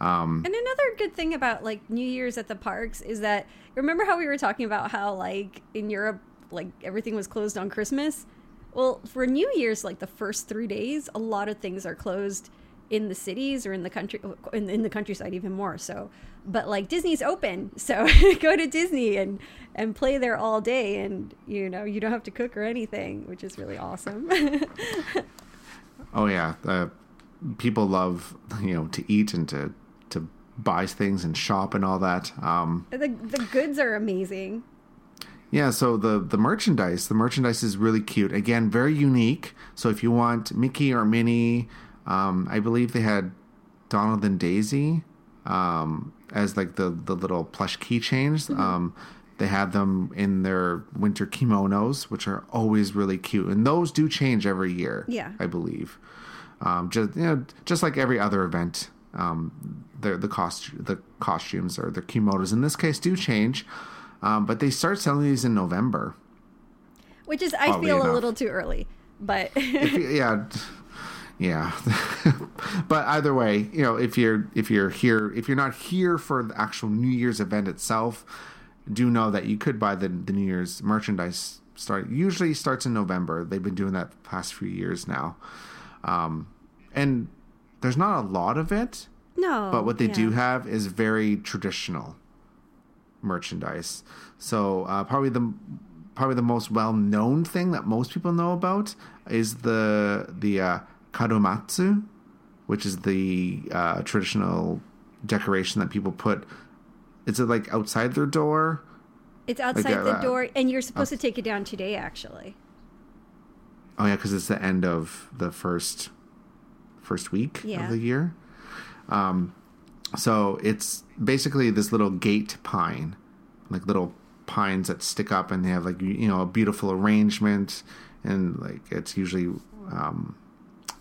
Um, and another good thing about like New Year's at the parks is that remember how we were talking about how like in Europe like everything was closed on Christmas. Well, for New Year's, like the first three days, a lot of things are closed in the cities or in the country, in, in the countryside even more. So, but like Disney's open, so go to Disney and and play there all day, and you know you don't have to cook or anything, which is really awesome. oh yeah, uh, people love you know to eat and to to buy things and shop and all that. Um, the the goods are amazing. Yeah, so the the merchandise, the merchandise is really cute. Again, very unique. So if you want Mickey or Minnie, um, I believe they had Donald and Daisy um, as like the the little plush keychains. Mm-hmm. Um, they had them in their winter kimonos, which are always really cute, and those do change every year. Yeah, I believe. Um, just you know, just like every other event, um, the the cost the costumes or the kimonos in this case do change. Um, but they start selling these in November, which is I feel enough. a little too early. But you, yeah, yeah. but either way, you know, if you're if you're here, if you're not here for the actual New Year's event itself, do know that you could buy the the New Year's merchandise. Start usually starts in November. They've been doing that the past few years now, um, and there's not a lot of it. No, but what they yeah. do have is very traditional merchandise. So uh, probably the probably the most well known thing that most people know about is the the uh, kadomatsu, which is the uh, traditional decoration that people put. Is it like outside their door? It's outside like the uh, door, and you're supposed to take it down today, actually. Oh yeah, because it's the end of the first first week yeah. of the year. Um, so it's basically this little gate pine, like little pines that stick up, and they have like you know a beautiful arrangement, and like it's usually um,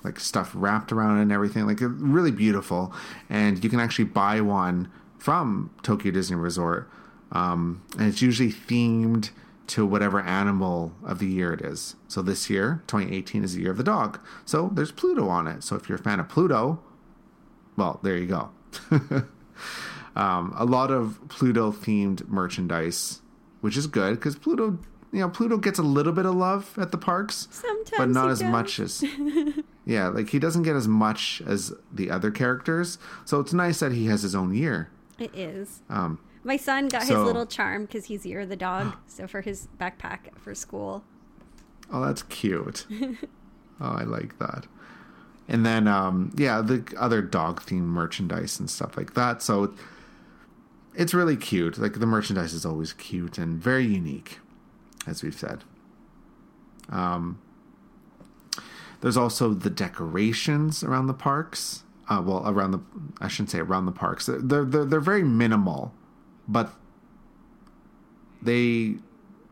like stuff wrapped around and everything, like really beautiful. And you can actually buy one from Tokyo Disney Resort, um, and it's usually themed to whatever animal of the year it is. So this year, 2018, is the year of the dog. So there's Pluto on it. So if you're a fan of Pluto, well, there you go. um, a lot of Pluto themed merchandise, which is good because Pluto, you know, Pluto gets a little bit of love at the parks, Sometimes but not as does. much as. yeah, like he doesn't get as much as the other characters, so it's nice that he has his own year. It is. Um, My son got so, his little charm because he's Year of the Dog, so for his backpack for school. Oh, that's cute. oh, I like that and then um, yeah, the other dog themed merchandise and stuff like that. So it's really cute. Like the merchandise is always cute and very unique, as we've said. Um, there's also the decorations around the parks. Uh, well, around the I shouldn't say around the parks. They're they're they're very minimal, but they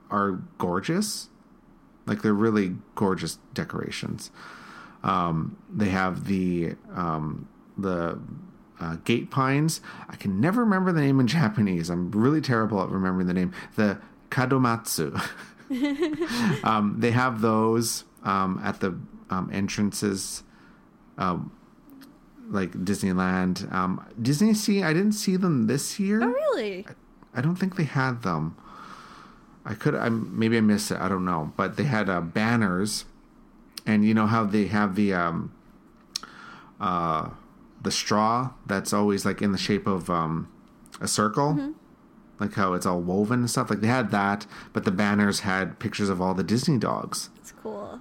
are gorgeous. Like they're really gorgeous decorations. Um, they have the um, the uh, gate pines. I can never remember the name in Japanese. I'm really terrible at remembering the name. The kadomatsu. um, they have those um, at the um, entrances, um, like Disneyland. Um, Disney Sea, I didn't see them this year. Oh, really? I don't think they had them. I could, I maybe I missed it. I don't know, but they had uh, banners, and you know how they have the um, uh, the straw that's always like in the shape of um, a circle, like how it's all woven and stuff. Like they had that, but the banners had pictures of all the Disney dogs. It's cool.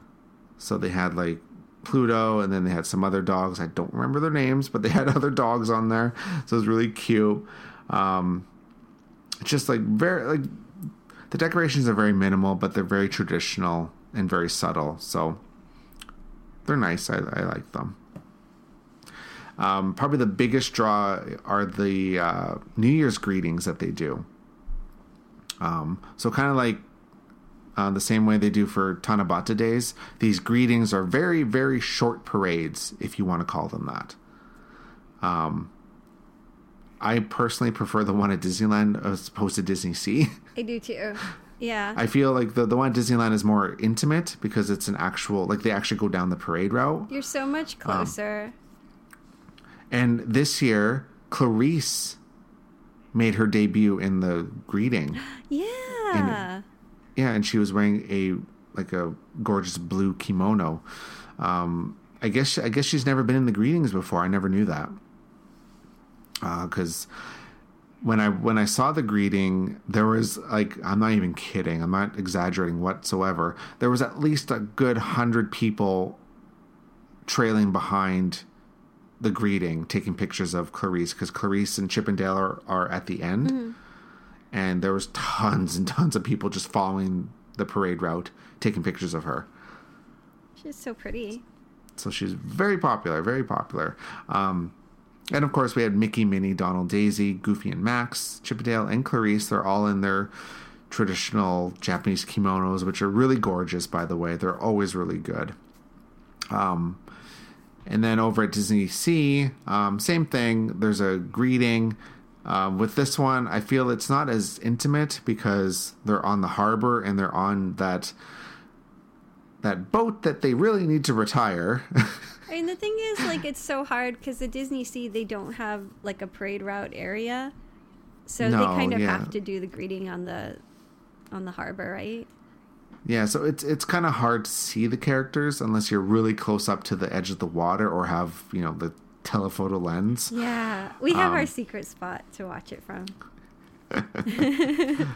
So they had like Pluto, and then they had some other dogs. I don't remember their names, but they had other dogs on there. So it was really cute. Um, it's just like very like the decorations are very minimal, but they're very traditional and very subtle. So they're nice. I, I like them. Um, probably the biggest draw are the uh, New Year's greetings that they do. Um, so kind of like uh, the same way they do for Tanabata days. These greetings are very, very short parades, if you want to call them that. Um, I personally prefer the one at Disneyland as opposed to Disney Sea. I do too. Yeah. I feel like the the one at Disneyland is more intimate because it's an actual like they actually go down the parade route. You're so much closer. And this year, Clarice made her debut in the greeting. yeah. Yeah, and she was wearing a like a gorgeous blue kimono. Um, I guess I guess she's never been in the greetings before. I never knew that. Because when I when I saw the greeting, there was like I'm not even kidding. I'm not exaggerating whatsoever. There was at least a good hundred people trailing behind the greeting, taking pictures of Clarice because Clarice and Chip 'n' Dale are, are at the end, and there was tons and tons of people just following the parade route, taking pictures of her. She's so pretty. So she's very popular, very popular. Um, and of course, we had Mickey, Minnie, Donald, Daisy, Goofy, and Max, Chip 'n' Dale, and Clarice. They're all in their traditional Japanese kimonos, which are really gorgeous, by the way. They're always really good. Um, and then over at Disney Sea, um, same thing. There's a greeting. Um, with this one, I feel it's not as intimate because they're on the harbor and they're on that that boat that they really need to retire. I mean, the thing is, like, it's so hard because the Disney Sea, they don't have like a parade route area, so they kind of yeah. have to do the greeting on the on the harbor, right? Yeah, so it's it's kind of hard to see the characters unless you're really close up to the edge of the water or have you know the telephoto lens. Yeah, we have Um, our secret spot to watch it from.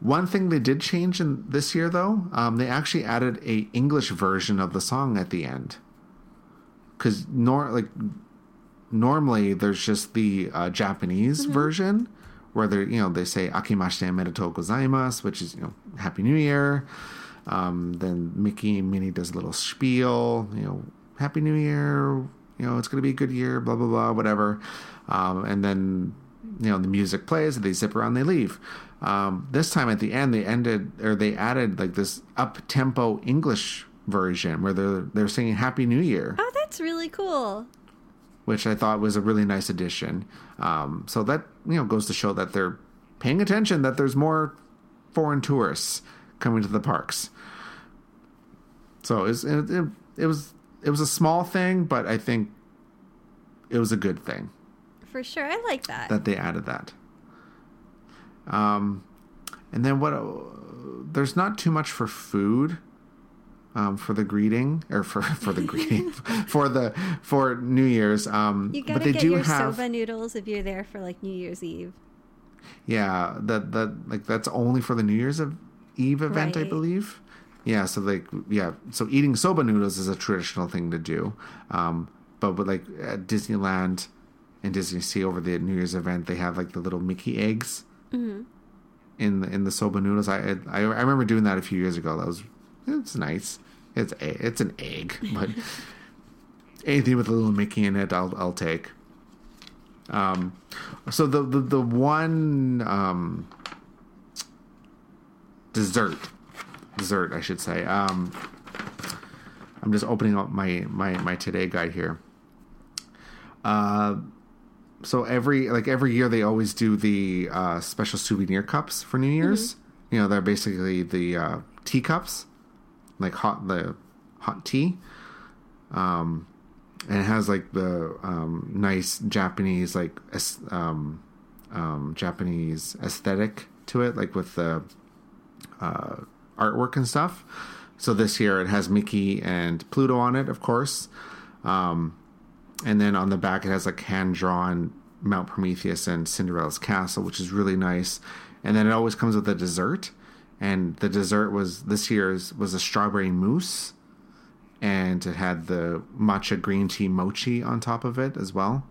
One thing they did change in this year though, um, they actually added a English version of the song at the end. Because nor like normally there's just the uh, Japanese version where they you know they say "Akemashite omedetou gozaimasu," which is you know Happy New Year. Um, then Mickey and Minnie does a little spiel, you know, Happy New Year, you know, it's going to be a good year, blah, blah, blah, whatever. Um, and then, you know, the music plays, they zip around, they leave. Um, this time at the end, they ended, or they added like this up tempo English version where they're, they're singing Happy New Year, Oh, that's really cool. which I thought was a really nice addition. Um, so that, you know, goes to show that they're paying attention, that there's more foreign tourists coming to the parks. So it was, it, it, it was it was a small thing, but I think it was a good thing For sure, I like that. that they added that. Um, and then what? There's not too much for food. Um, for the greeting or for for the greeting for the for New Year's. Um, you but gotta they get do your have soba noodles if you're there for like New Year's Eve. Yeah, that that like that's only for the New Year's Eve event, I believe. Yeah, so like yeah, so eating soba noodles is a traditional thing to do. Um, but with like at Disneyland and Disney Sea over the New Year's event, they have like the little Mickey eggs Mm-hmm. in the, in the soba noodles. I, I I remember doing that a few years ago. That was it's nice. It's a, it's an egg, but anything with a little Mickey in it, I'll I'll take. Um, so the the the one um dessert dessert I should say. Um, I'm just opening up my my my today guide here. Uh, so every like every year they always do the uh, special souvenir cups for New Year's. You know, they're basically the uh, teacups, like hot the hot tea. Um, and it has like the um, nice Japanese like um, um, Japanese aesthetic to it, like with the uh, artwork and stuff. So this year it has Mickey and Pluto on it, of course. Um, and then on the back it has like hand drawn Mount Prometheus and Cinderella's castle, which is really nice. And then it always comes with a dessert, and the dessert was this year's was a strawberry mousse, and it had the matcha green tea mochi on top of it as well.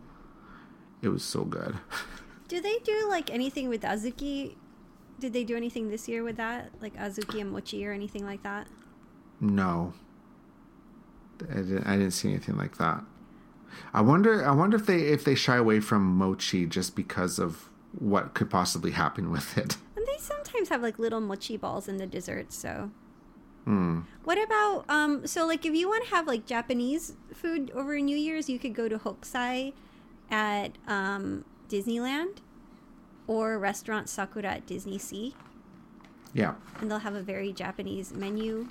It was so good. Do they do like anything with azuki? Did they do anything this year with that, like azuki and mochi or anything like that? No, I didn't, I didn't see anything like that. I wonder. I wonder if they if they shy away from mochi just because of what could possibly happen with it. And they sometimes have like little mochi balls in the dessert, So, Hmm. what about um? So like, if you want to have like Japanese food over New Year's, you could go to Hokusai at um, Disneyland or restaurant Sakura at Disney Sea, Yeah, and they'll have a very Japanese menu.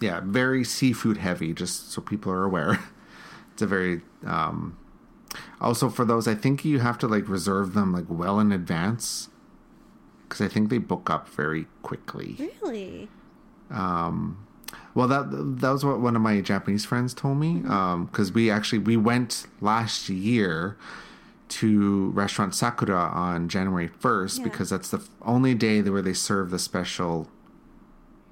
yeah, very seafood heavy. Just so people are aware, it's a very. Um, also, for those, I think you have to like reserve them like well in advance because I think they book up very quickly. Really? Um, well, that that was what one of my Japanese friends told me. Because we actually we went last year to restaurant Sakura on January first Yeah. because that's the only day where they serve the special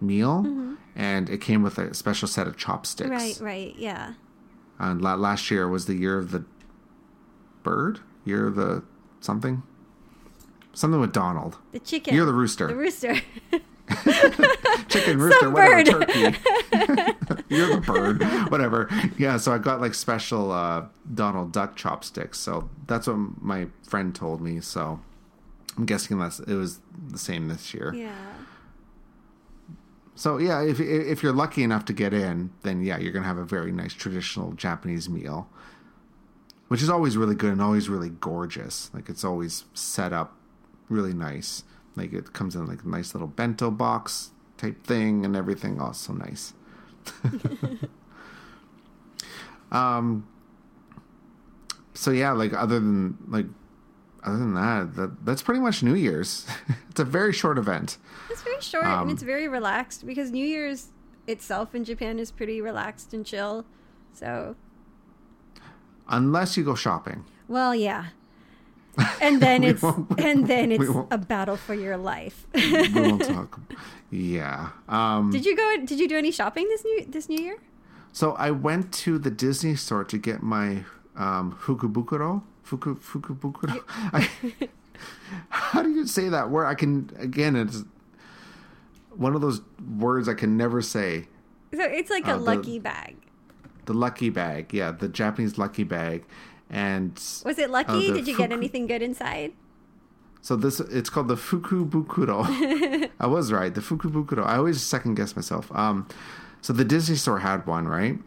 meal, and it came with a special set of chopsticks. Right. Right. Yeah. And la- last year was the year of the bird, year of the something, something with Donald. The chicken. Year of the rooster. The rooster. chicken rooster, Some whatever, bird. turkey. You're the bird, whatever. Yeah, so I got like special uh, Donald Duck chopsticks. So that's what my friend told me. So I'm guessing that's it was the same this year. yeah. So yeah, if if you're lucky enough to get in, then yeah, you're gonna have a very nice traditional Japanese meal, which is always really good and always really gorgeous. Like it's always set up really nice. Like it comes in like a nice little bento box type thing and everything. Oh, so nice. um. So yeah, like other than like other than that, that that's pretty much New Year's. it's a very short event. It's very short Um, and it's very relaxed because New Year's itself in Japan is pretty relaxed and chill. So, Unless you go shopping. well, yeah. And then it's and then it's a battle for your life. we won't talk. Yeah. Um, did you go did you do any shopping this new this new year? so I went to the Disney store to get my um, fukubukuro. Fuku fukubukuro. I, how do you say that word? I can again. It's one of those words I can never say. So it's like Uh, a the- lucky bag. The lucky bag. Yeah, the Japanese lucky bag. And Was it lucky? uh, did you get anything good inside? So this it's called the fukubukuro. I was right, the fukubukuro. I always second guess myself. Um, so the Disney store had one, right?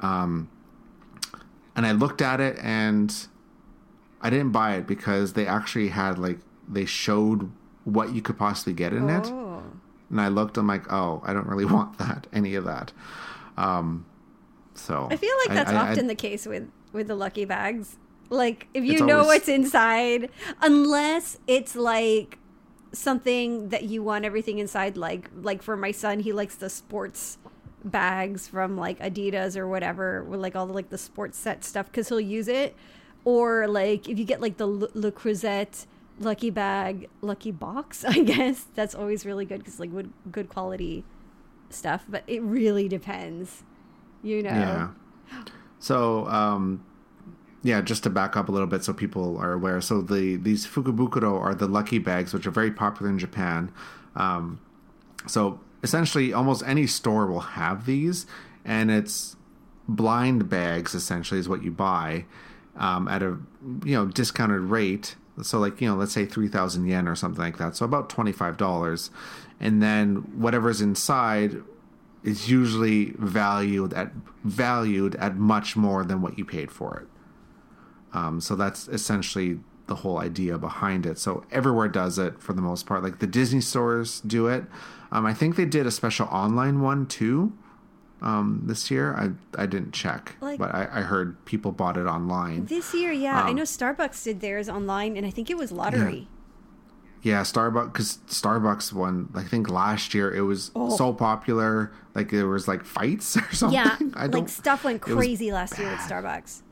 Um, and I looked at it and I didn't buy it because they actually had like they showed what you could possibly get in it, Oh. and I looked. I'm like, oh, I don't really want that, any of that. Um, so I feel like that's I- I- often the case with with the lucky bags. Like if you It's know always- what's inside, unless it's like something that you want everything inside. Like like for my son, he likes the sports bags from like Adidas or whatever, with like all the like the sports set stuff because he'll use it. Or like if you get like the Le, Le Creuset lucky bag, lucky box, I guess that's always really good because like good good quality stuff. But it really depends, you know. Yeah. So, um, yeah, just to back up a little bit so people are aware. So the these fukubukuro are the lucky bags, which are very popular in Japan. Um, so essentially, almost any store will have these, and it's blind bags. Essentially, is what you buy um, at a you know discounted rate. So like you know, let's say three thousand yen or something like that. So about twenty five dollars, and then whatever's inside is usually valued at valued at much more than what you paid for it. Um, so that's essentially the whole idea behind it. So everywhere does it for the most part. Like the Disney stores do it. Um, I think they did a special online one too um, this year. I I didn't check, Like- but I, I heard people bought it online. This year, yeah, I Um, know Starbucks did theirs online, and I think it was lottery. Yeah, Starbucks because Starbucks one. I think last year it was Oh. so popular. Like there was like fights or something. Yeah, I like stuff went crazy last year with Starbucks.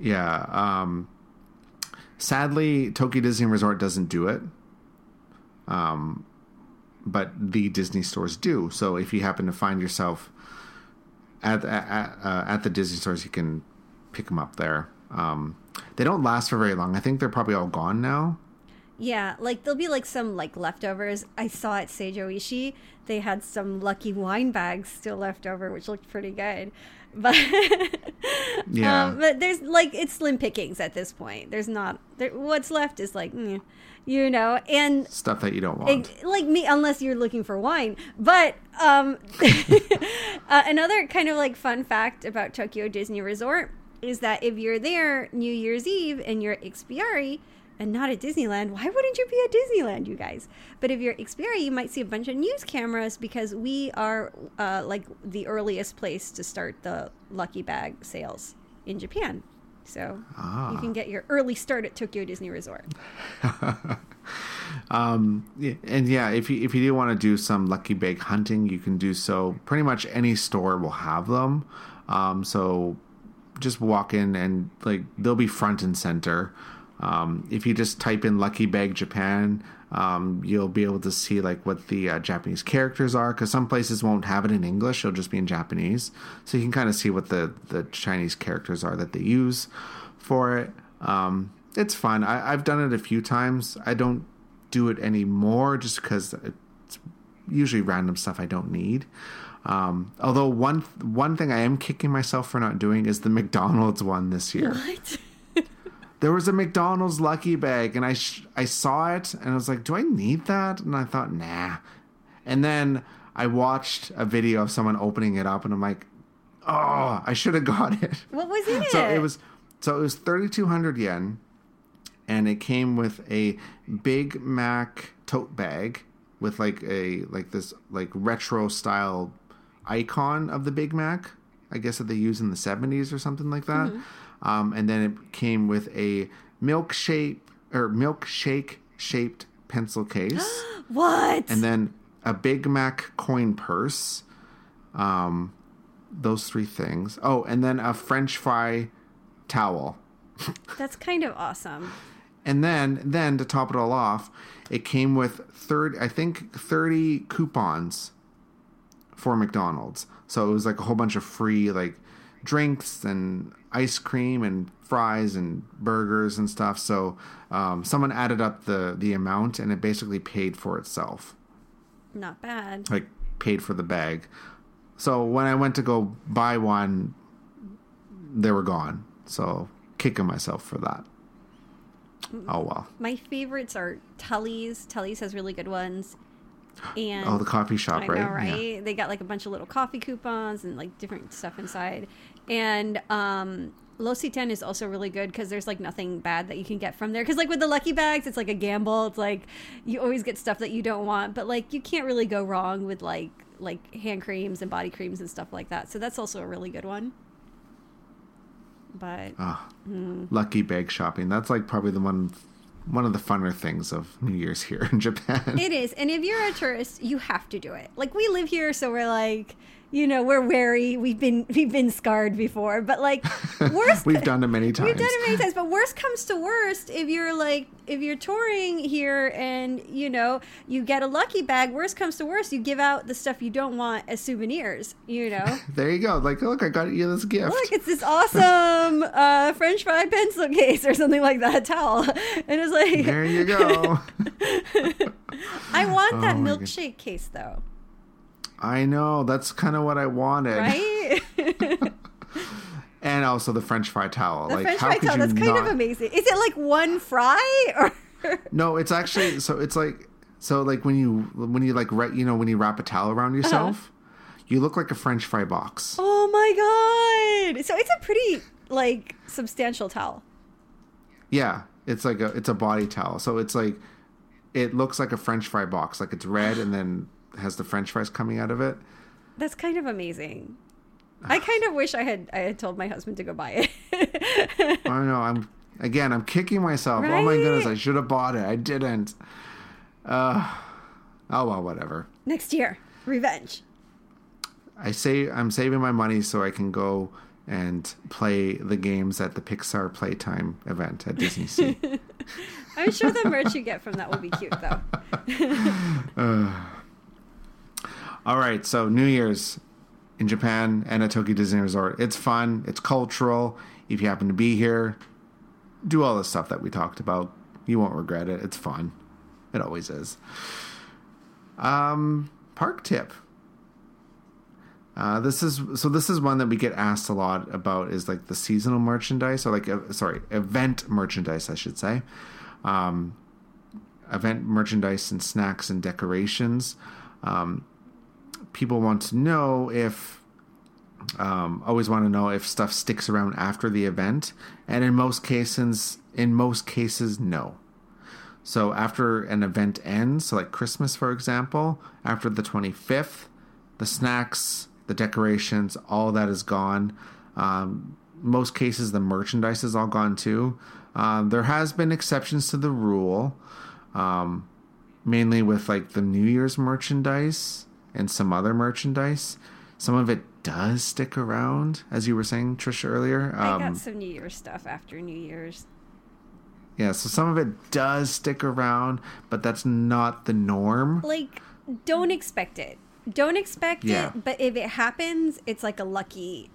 Yeah. Um, sadly, Tokyo Disney Resort doesn't do it. Um, but the Disney stores do. So if you happen to find yourself at at, uh, at the Disney stores, you can pick them up there. Um, they don't last for very long. I think they're probably all gone now. Yeah, like there'll be like some like leftovers. I saw at Seijo Ishii, they had some lucky wine bags still left over, which looked pretty good. But Yeah. um, but there's like it's slim pickings at this point. There's not there, what's left is like, mm, you know, and Stuff that you don't want. Ex- like me unless you're looking for wine but um uh, another kind of like fun fact about tokyo disney resort is that if you're there new year's eve and you're at Ikspiari and not at disneyland why wouldn't you be at disneyland you guys but if you're Ikspiari, you might see a bunch of news cameras because we are uh, like the earliest place to start the lucky bag sales in japan so you can get your early start at tokyo disney resort Um, and yeah, if you if you do want to do some lucky bag hunting, you can do so. Pretty much any store will have them. Um, so just walk in and like they'll be front and center. Um, if you just type in "lucky bag Japan," um, you'll be able to see like what the uh, Japanese characters are because some places won't have it in English; it'll just be in Japanese. So you can kind of see what the the Chinese characters are that they use for it. Um, it's fun. I, I've done it a few times. I don't do it anymore just because it's usually random stuff I don't need. Um, although one one thing I am kicking myself for not doing is the McDonald's one this year. what There was a McDonald's lucky bag, and I sh- I saw it, and I was like, "Do I need that?" And I thought, "Nah." And then I watched a video of someone opening it up, and I'm like, "Oh, I should have got it." what was it So it was so it was thirty two hundred yen, and it came with a Big Mac tote bag with like a like this like retro style icon of the Big Mac. I guess that they use in the seventies or something like that. Mm-hmm. Um, and then it came with a milkshake or milkshake shaped pencil case what and then a Big Mac coin purse. Um, those three things. Oh, and then a French fry towel. That's kind of awesome. And then, then to top it all off, it came with third, I think, thirty coupons for McDonald's. So it was like a whole bunch of free like drinks and ice cream and fries and burgers and stuff. So um, someone added up the the amount, and it basically paid for itself. Not bad. like paid for the bag. So when I went to go buy one, they were gone. So kicking myself for that. Oh well. My favorites are Tully's. Tully's has really good ones. And Oh, the coffee shop, I right? know, right? They got like a bunch of little coffee coupons and like different stuff inside. And um L'Occitane is also really good because there's like nothing bad that you can get from there. Because like with the lucky bags, it's like a gamble. It's like you always get stuff that you don't want, but like you can't really go wrong with like like hand creams and body creams and stuff like that. So that's also a really good one. But Yeah. Lucky bag shopping. That's like probably the one one of the funner things of New Year's here in Japan. It is. And if you're a tourist, you have to do it. Like we live here so we're like, you know, we're wary. We've been we've been scarred before. But like worst We've done it many times. We've done it many times, but worst comes to worst, if you're like if you're touring here and you know you get a lucky bag, worst comes to worst, you give out the stuff you don't want as souvenirs. You know, There you go. Like, look, I got you this gift. look, it's this awesome uh, French fry pencil case or something like that towel, and it's like there you go. I want that Oh my God. milkshake case though, I know. That's kind of what I wanted. right? And also the French fry towel. The like, French fry towel, that's kind of amazing. Is it like one fry or? No, it's actually so it's like so like when you when you like you know when you wrap a towel around uh-huh. yourself, you look like a French fry box. Oh my god! So it's a pretty like substantial towel. Yeah, It's like a it's a body towel. So it's like it looks like a French fry box. Like it's red and then has the French fries coming out of it. That's kind of amazing. I kind of wish I had I had told my husband to go buy it. I don't know. I'm again. I'm kicking myself. Oh my goodness! I should have bought it. I didn't. Uh, oh well, whatever. Next year, revenge. I say I'm saving my money so I can go and play the games at the Pixar Playtime event at Disney Sea. I'm sure the merch you get from that will be cute though. All right, so New Year's in Japan and at Tokyo Disney Resort. It's fun. It's cultural. If you happen to be here, do all the stuff that we talked about. You won't regret it. It's fun. It always is. Um, park tip. Uh, this is so. This is one that we get asked a lot about. Is like the seasonal merchandise, or like uh, sorry, event merchandise, I should say. Um, event merchandise and snacks and decorations. Um, people want to know if um, always want to know if stuff sticks around after the event, and in most cases, in most cases, no. So after an event ends, so like Christmas, for example, after the twenty fifth, the snacks, the decorations, all that is gone. Um, most cases, the merchandise is all gone too. Um, there has been exceptions to the rule, um, mainly with like the New Year's merchandise and some other merchandise. Some of it does stick around, as you were saying, Trisha earlier. I Um, got some New Year's stuff after New Year's. yeah, so some of it does stick around, but that's not the norm. Like, don't expect it. Don't expect Yeah. it, but if it happens, it's like a lucky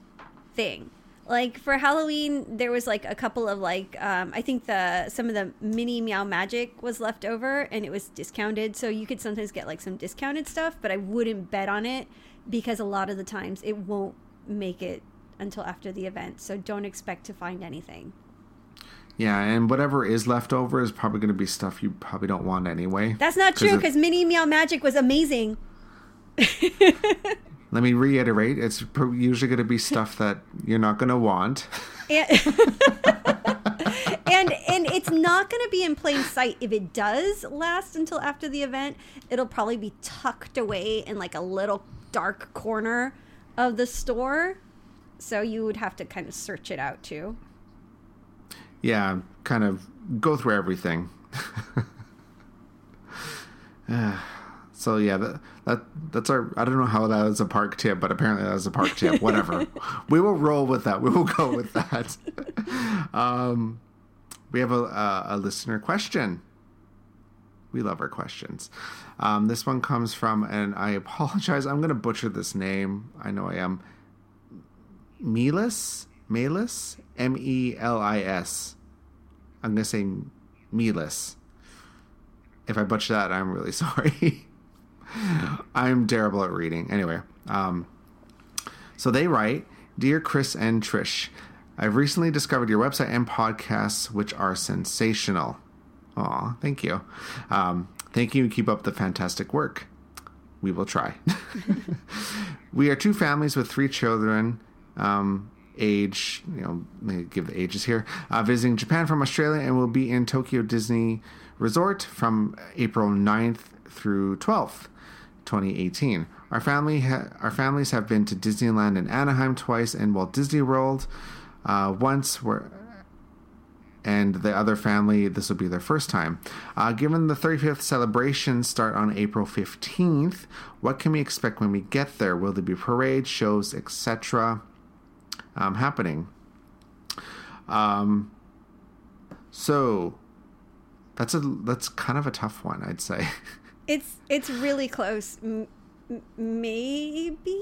thing. Like for Halloween, there was like a couple of like um, I think the some of the mini Meow Magic was left over and it was discounted, so you could sometimes get like some discounted stuff, but I wouldn't bet on it because a lot of the times it won't make it until after the event. So don't expect to find anything. Yeah, and whatever is left over is probably going to be stuff you probably don't want anyway. That's not true because Mini Meow Magic was amazing. Let me reiterate: it's usually going to be stuff that you're not going to want. and and and it's not going to be in plain sight if it does last until after the event it'll probably be tucked away in like a little dark corner of the store so you would have to kind of search it out too yeah, kind of go through everything. Ah, so yeah, that, that that's our. I don't know how that is a park tip, but apparently that was a park tip. Whatever, we will roll with that. We will go with that. um, we have a, a, a listener question. We love our questions. Um, this one comes from, and I apologize. I'm going to butcher this name. I know I am. Melis, Melis, M E L I S. I'm going to say Melis. If I butcher that, I'm really sorry. I'm terrible at reading. Anyway, um, so they write Dear Chris and Trish, I've recently discovered your website and podcasts, which are sensational. Aw, thank you. Um, thank you. Keep up the fantastic work. We will try. we are two families with three children. Um, age, you know, let me give the ages here. Uh, visiting Japan from Australia and will be in Tokyo Disney Resort from April 9th through 12th, 2018. Our family, ha- our families have been to Disneyland and Anaheim twice, and Walt Disney World uh, once. Were and the other family, this will be their first time. Uh, given the 35th celebrations start on April 15th, what can we expect when we get there? Will there be parades, shows, etc. Um, happening? Um, so that's a that's kind of a tough one, I'd say. it's it's really close M- maybe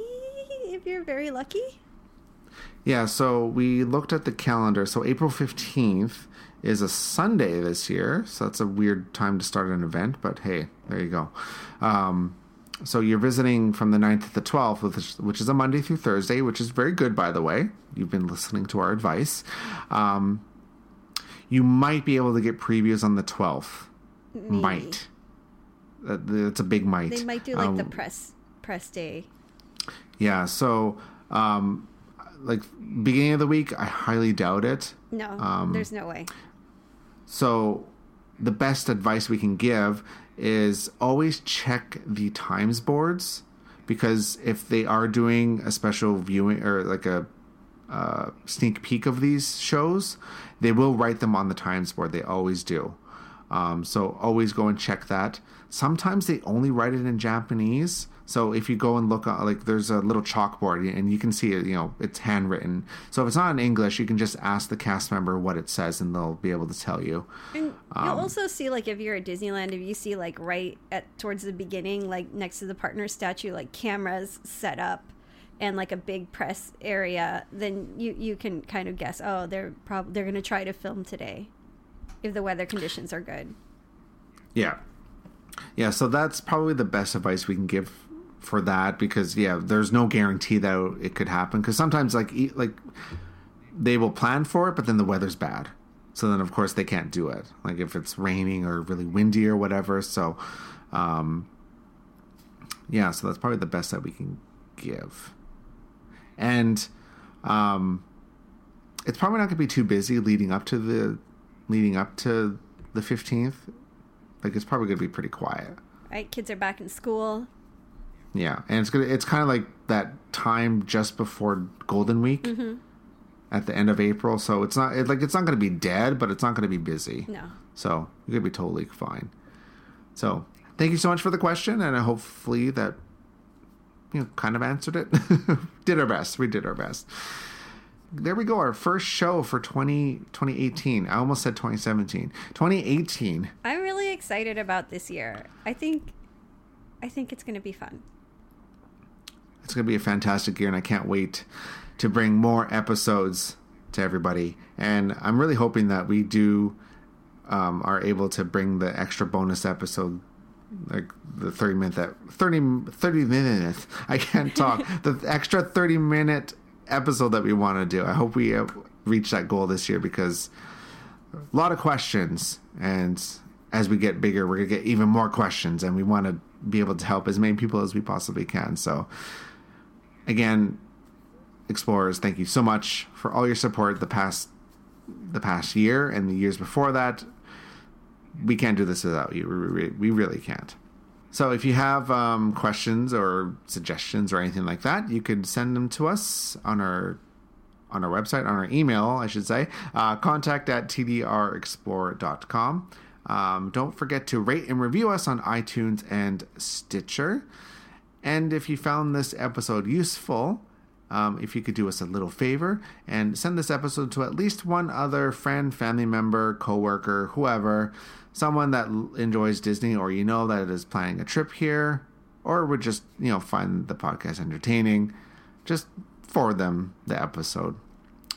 if you're very lucky Yeah, so we looked at the calendar. So April 15th is a Sunday this year. So that's a weird time to start an event, but hey, there you go. Um, so you're visiting from the 9th to the 12th, which, which is a Monday through Thursday, which is very good, by the way. You've been listening to our advice. Um, you might be able to get previews on the 12th. Maybe. Might. Uh, It's a big might. they might do like the Um, press press day Yeah, so um, like beginning of the week, I highly doubt it. no um, there's no way So, the best advice we can give is always check the times boards because if they are doing a special viewing or like a uh, sneak peek of these shows, they will write them on the times board. They always do. Um, so always go and check that. Sometimes they only write it in Japanese. So if you go and look, at, like there's a little chalkboard and you can see it, you know, it's handwritten. So if it's not in English, you can just ask the cast member what it says and they'll be able to tell you. And you'll um, also see, like, if you're at Disneyland, if you see, like, right at towards the beginning, like next to the partner statue, like cameras set up and like a big press area, then you you can kind of guess, oh, they're probably they're gonna try to film today, if the weather conditions are good. Yeah. Yeah, so that's probably the best advice we can give for that because yeah, there's no guarantee that it could happen because sometimes like like they will plan for it but then the weather's bad. So then of course they can't do it. Like if it's raining or really windy or whatever. So um yeah, so that's probably the best that we can give. And um it's probably not going to be too busy leading up to the leading up to the 15th. Like it's probably going to be pretty quiet. Right, kids are back in school. Yeah, and it's gonna it's kind of like that time just before Golden Week mm-hmm. at the end of April. So it's not it, like it's not gonna be dead, but it's not gonna be busy. No. So you're gonna be totally fine. So thank you so much for the question, and hopefully that you know kind of answered it. did our best. We did our best. There we go. Our first show for 20, 2018. I almost said 2017. 2018. I'm really excited about this year. I think I think it's going to be fun. It's going to be a fantastic year, and I can't wait to bring more episodes to everybody. And I'm really hoping that we do um, are able to bring the extra bonus episode, like the 30 minute that 30 30 minutes. I can't talk. the extra 30 minute episode that we want to do. I hope we uh, reach that goal this year because a lot of questions, and as we get bigger, we're gonna get even more questions, and we want to be able to help as many people as we possibly can. So again, explorers, thank you so much for all your support the past the past year and the years before that. We can't do this without you. We really can't. So if you have um, questions or suggestions or anything like that, you could send them to us on our on our website, on our email, I should say, uh, contact at tdrexplorer.com. Um, don't forget to rate and review us on iTunes and Stitcher. And if you found this episode useful, um, if you could do us a little favor and send this episode to at least one other friend, family member, coworker, whoever, someone that enjoys Disney or you know that is planning a trip here or would just, you know, find the podcast entertaining, just forward them the episode.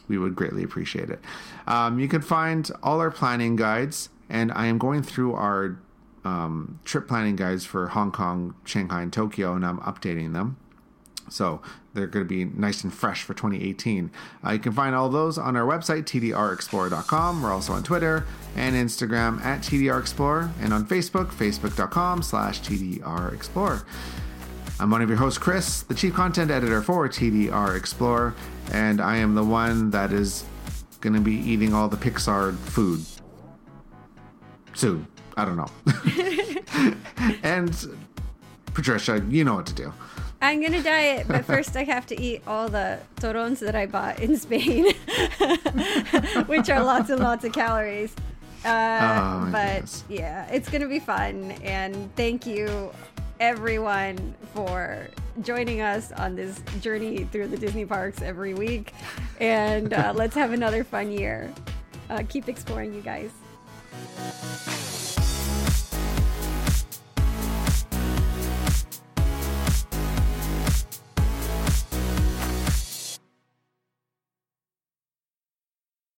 We would greatly appreciate it. Um, you can find all our planning guides, and I am going through our um, trip planning guides for Hong Kong, Shanghai, and Tokyo, and I'm updating them. So they're going to be nice and fresh for 2018. Uh, you can find all those on our website, tdrexplorer.com. We're also on Twitter and Instagram at tdrexplorer, and on Facebook, facebook.com slash tdrexplorer. I'm one of your hosts, Chris, the chief content editor for TDR Explorer, and I am the one that is going to be eating all the Pixar food soon. I don't know. and Patricia, you know what to do. I'm gonna diet, but first I have to eat all the torrons that I bought in Spain, which are lots and lots of calories. Uh, Oh, but goodness. yeah, it's gonna be fun, and thank you everyone for joining us on this journey through the Disney parks every week. And uh, let's have another fun year. Uh, keep exploring, you guys. you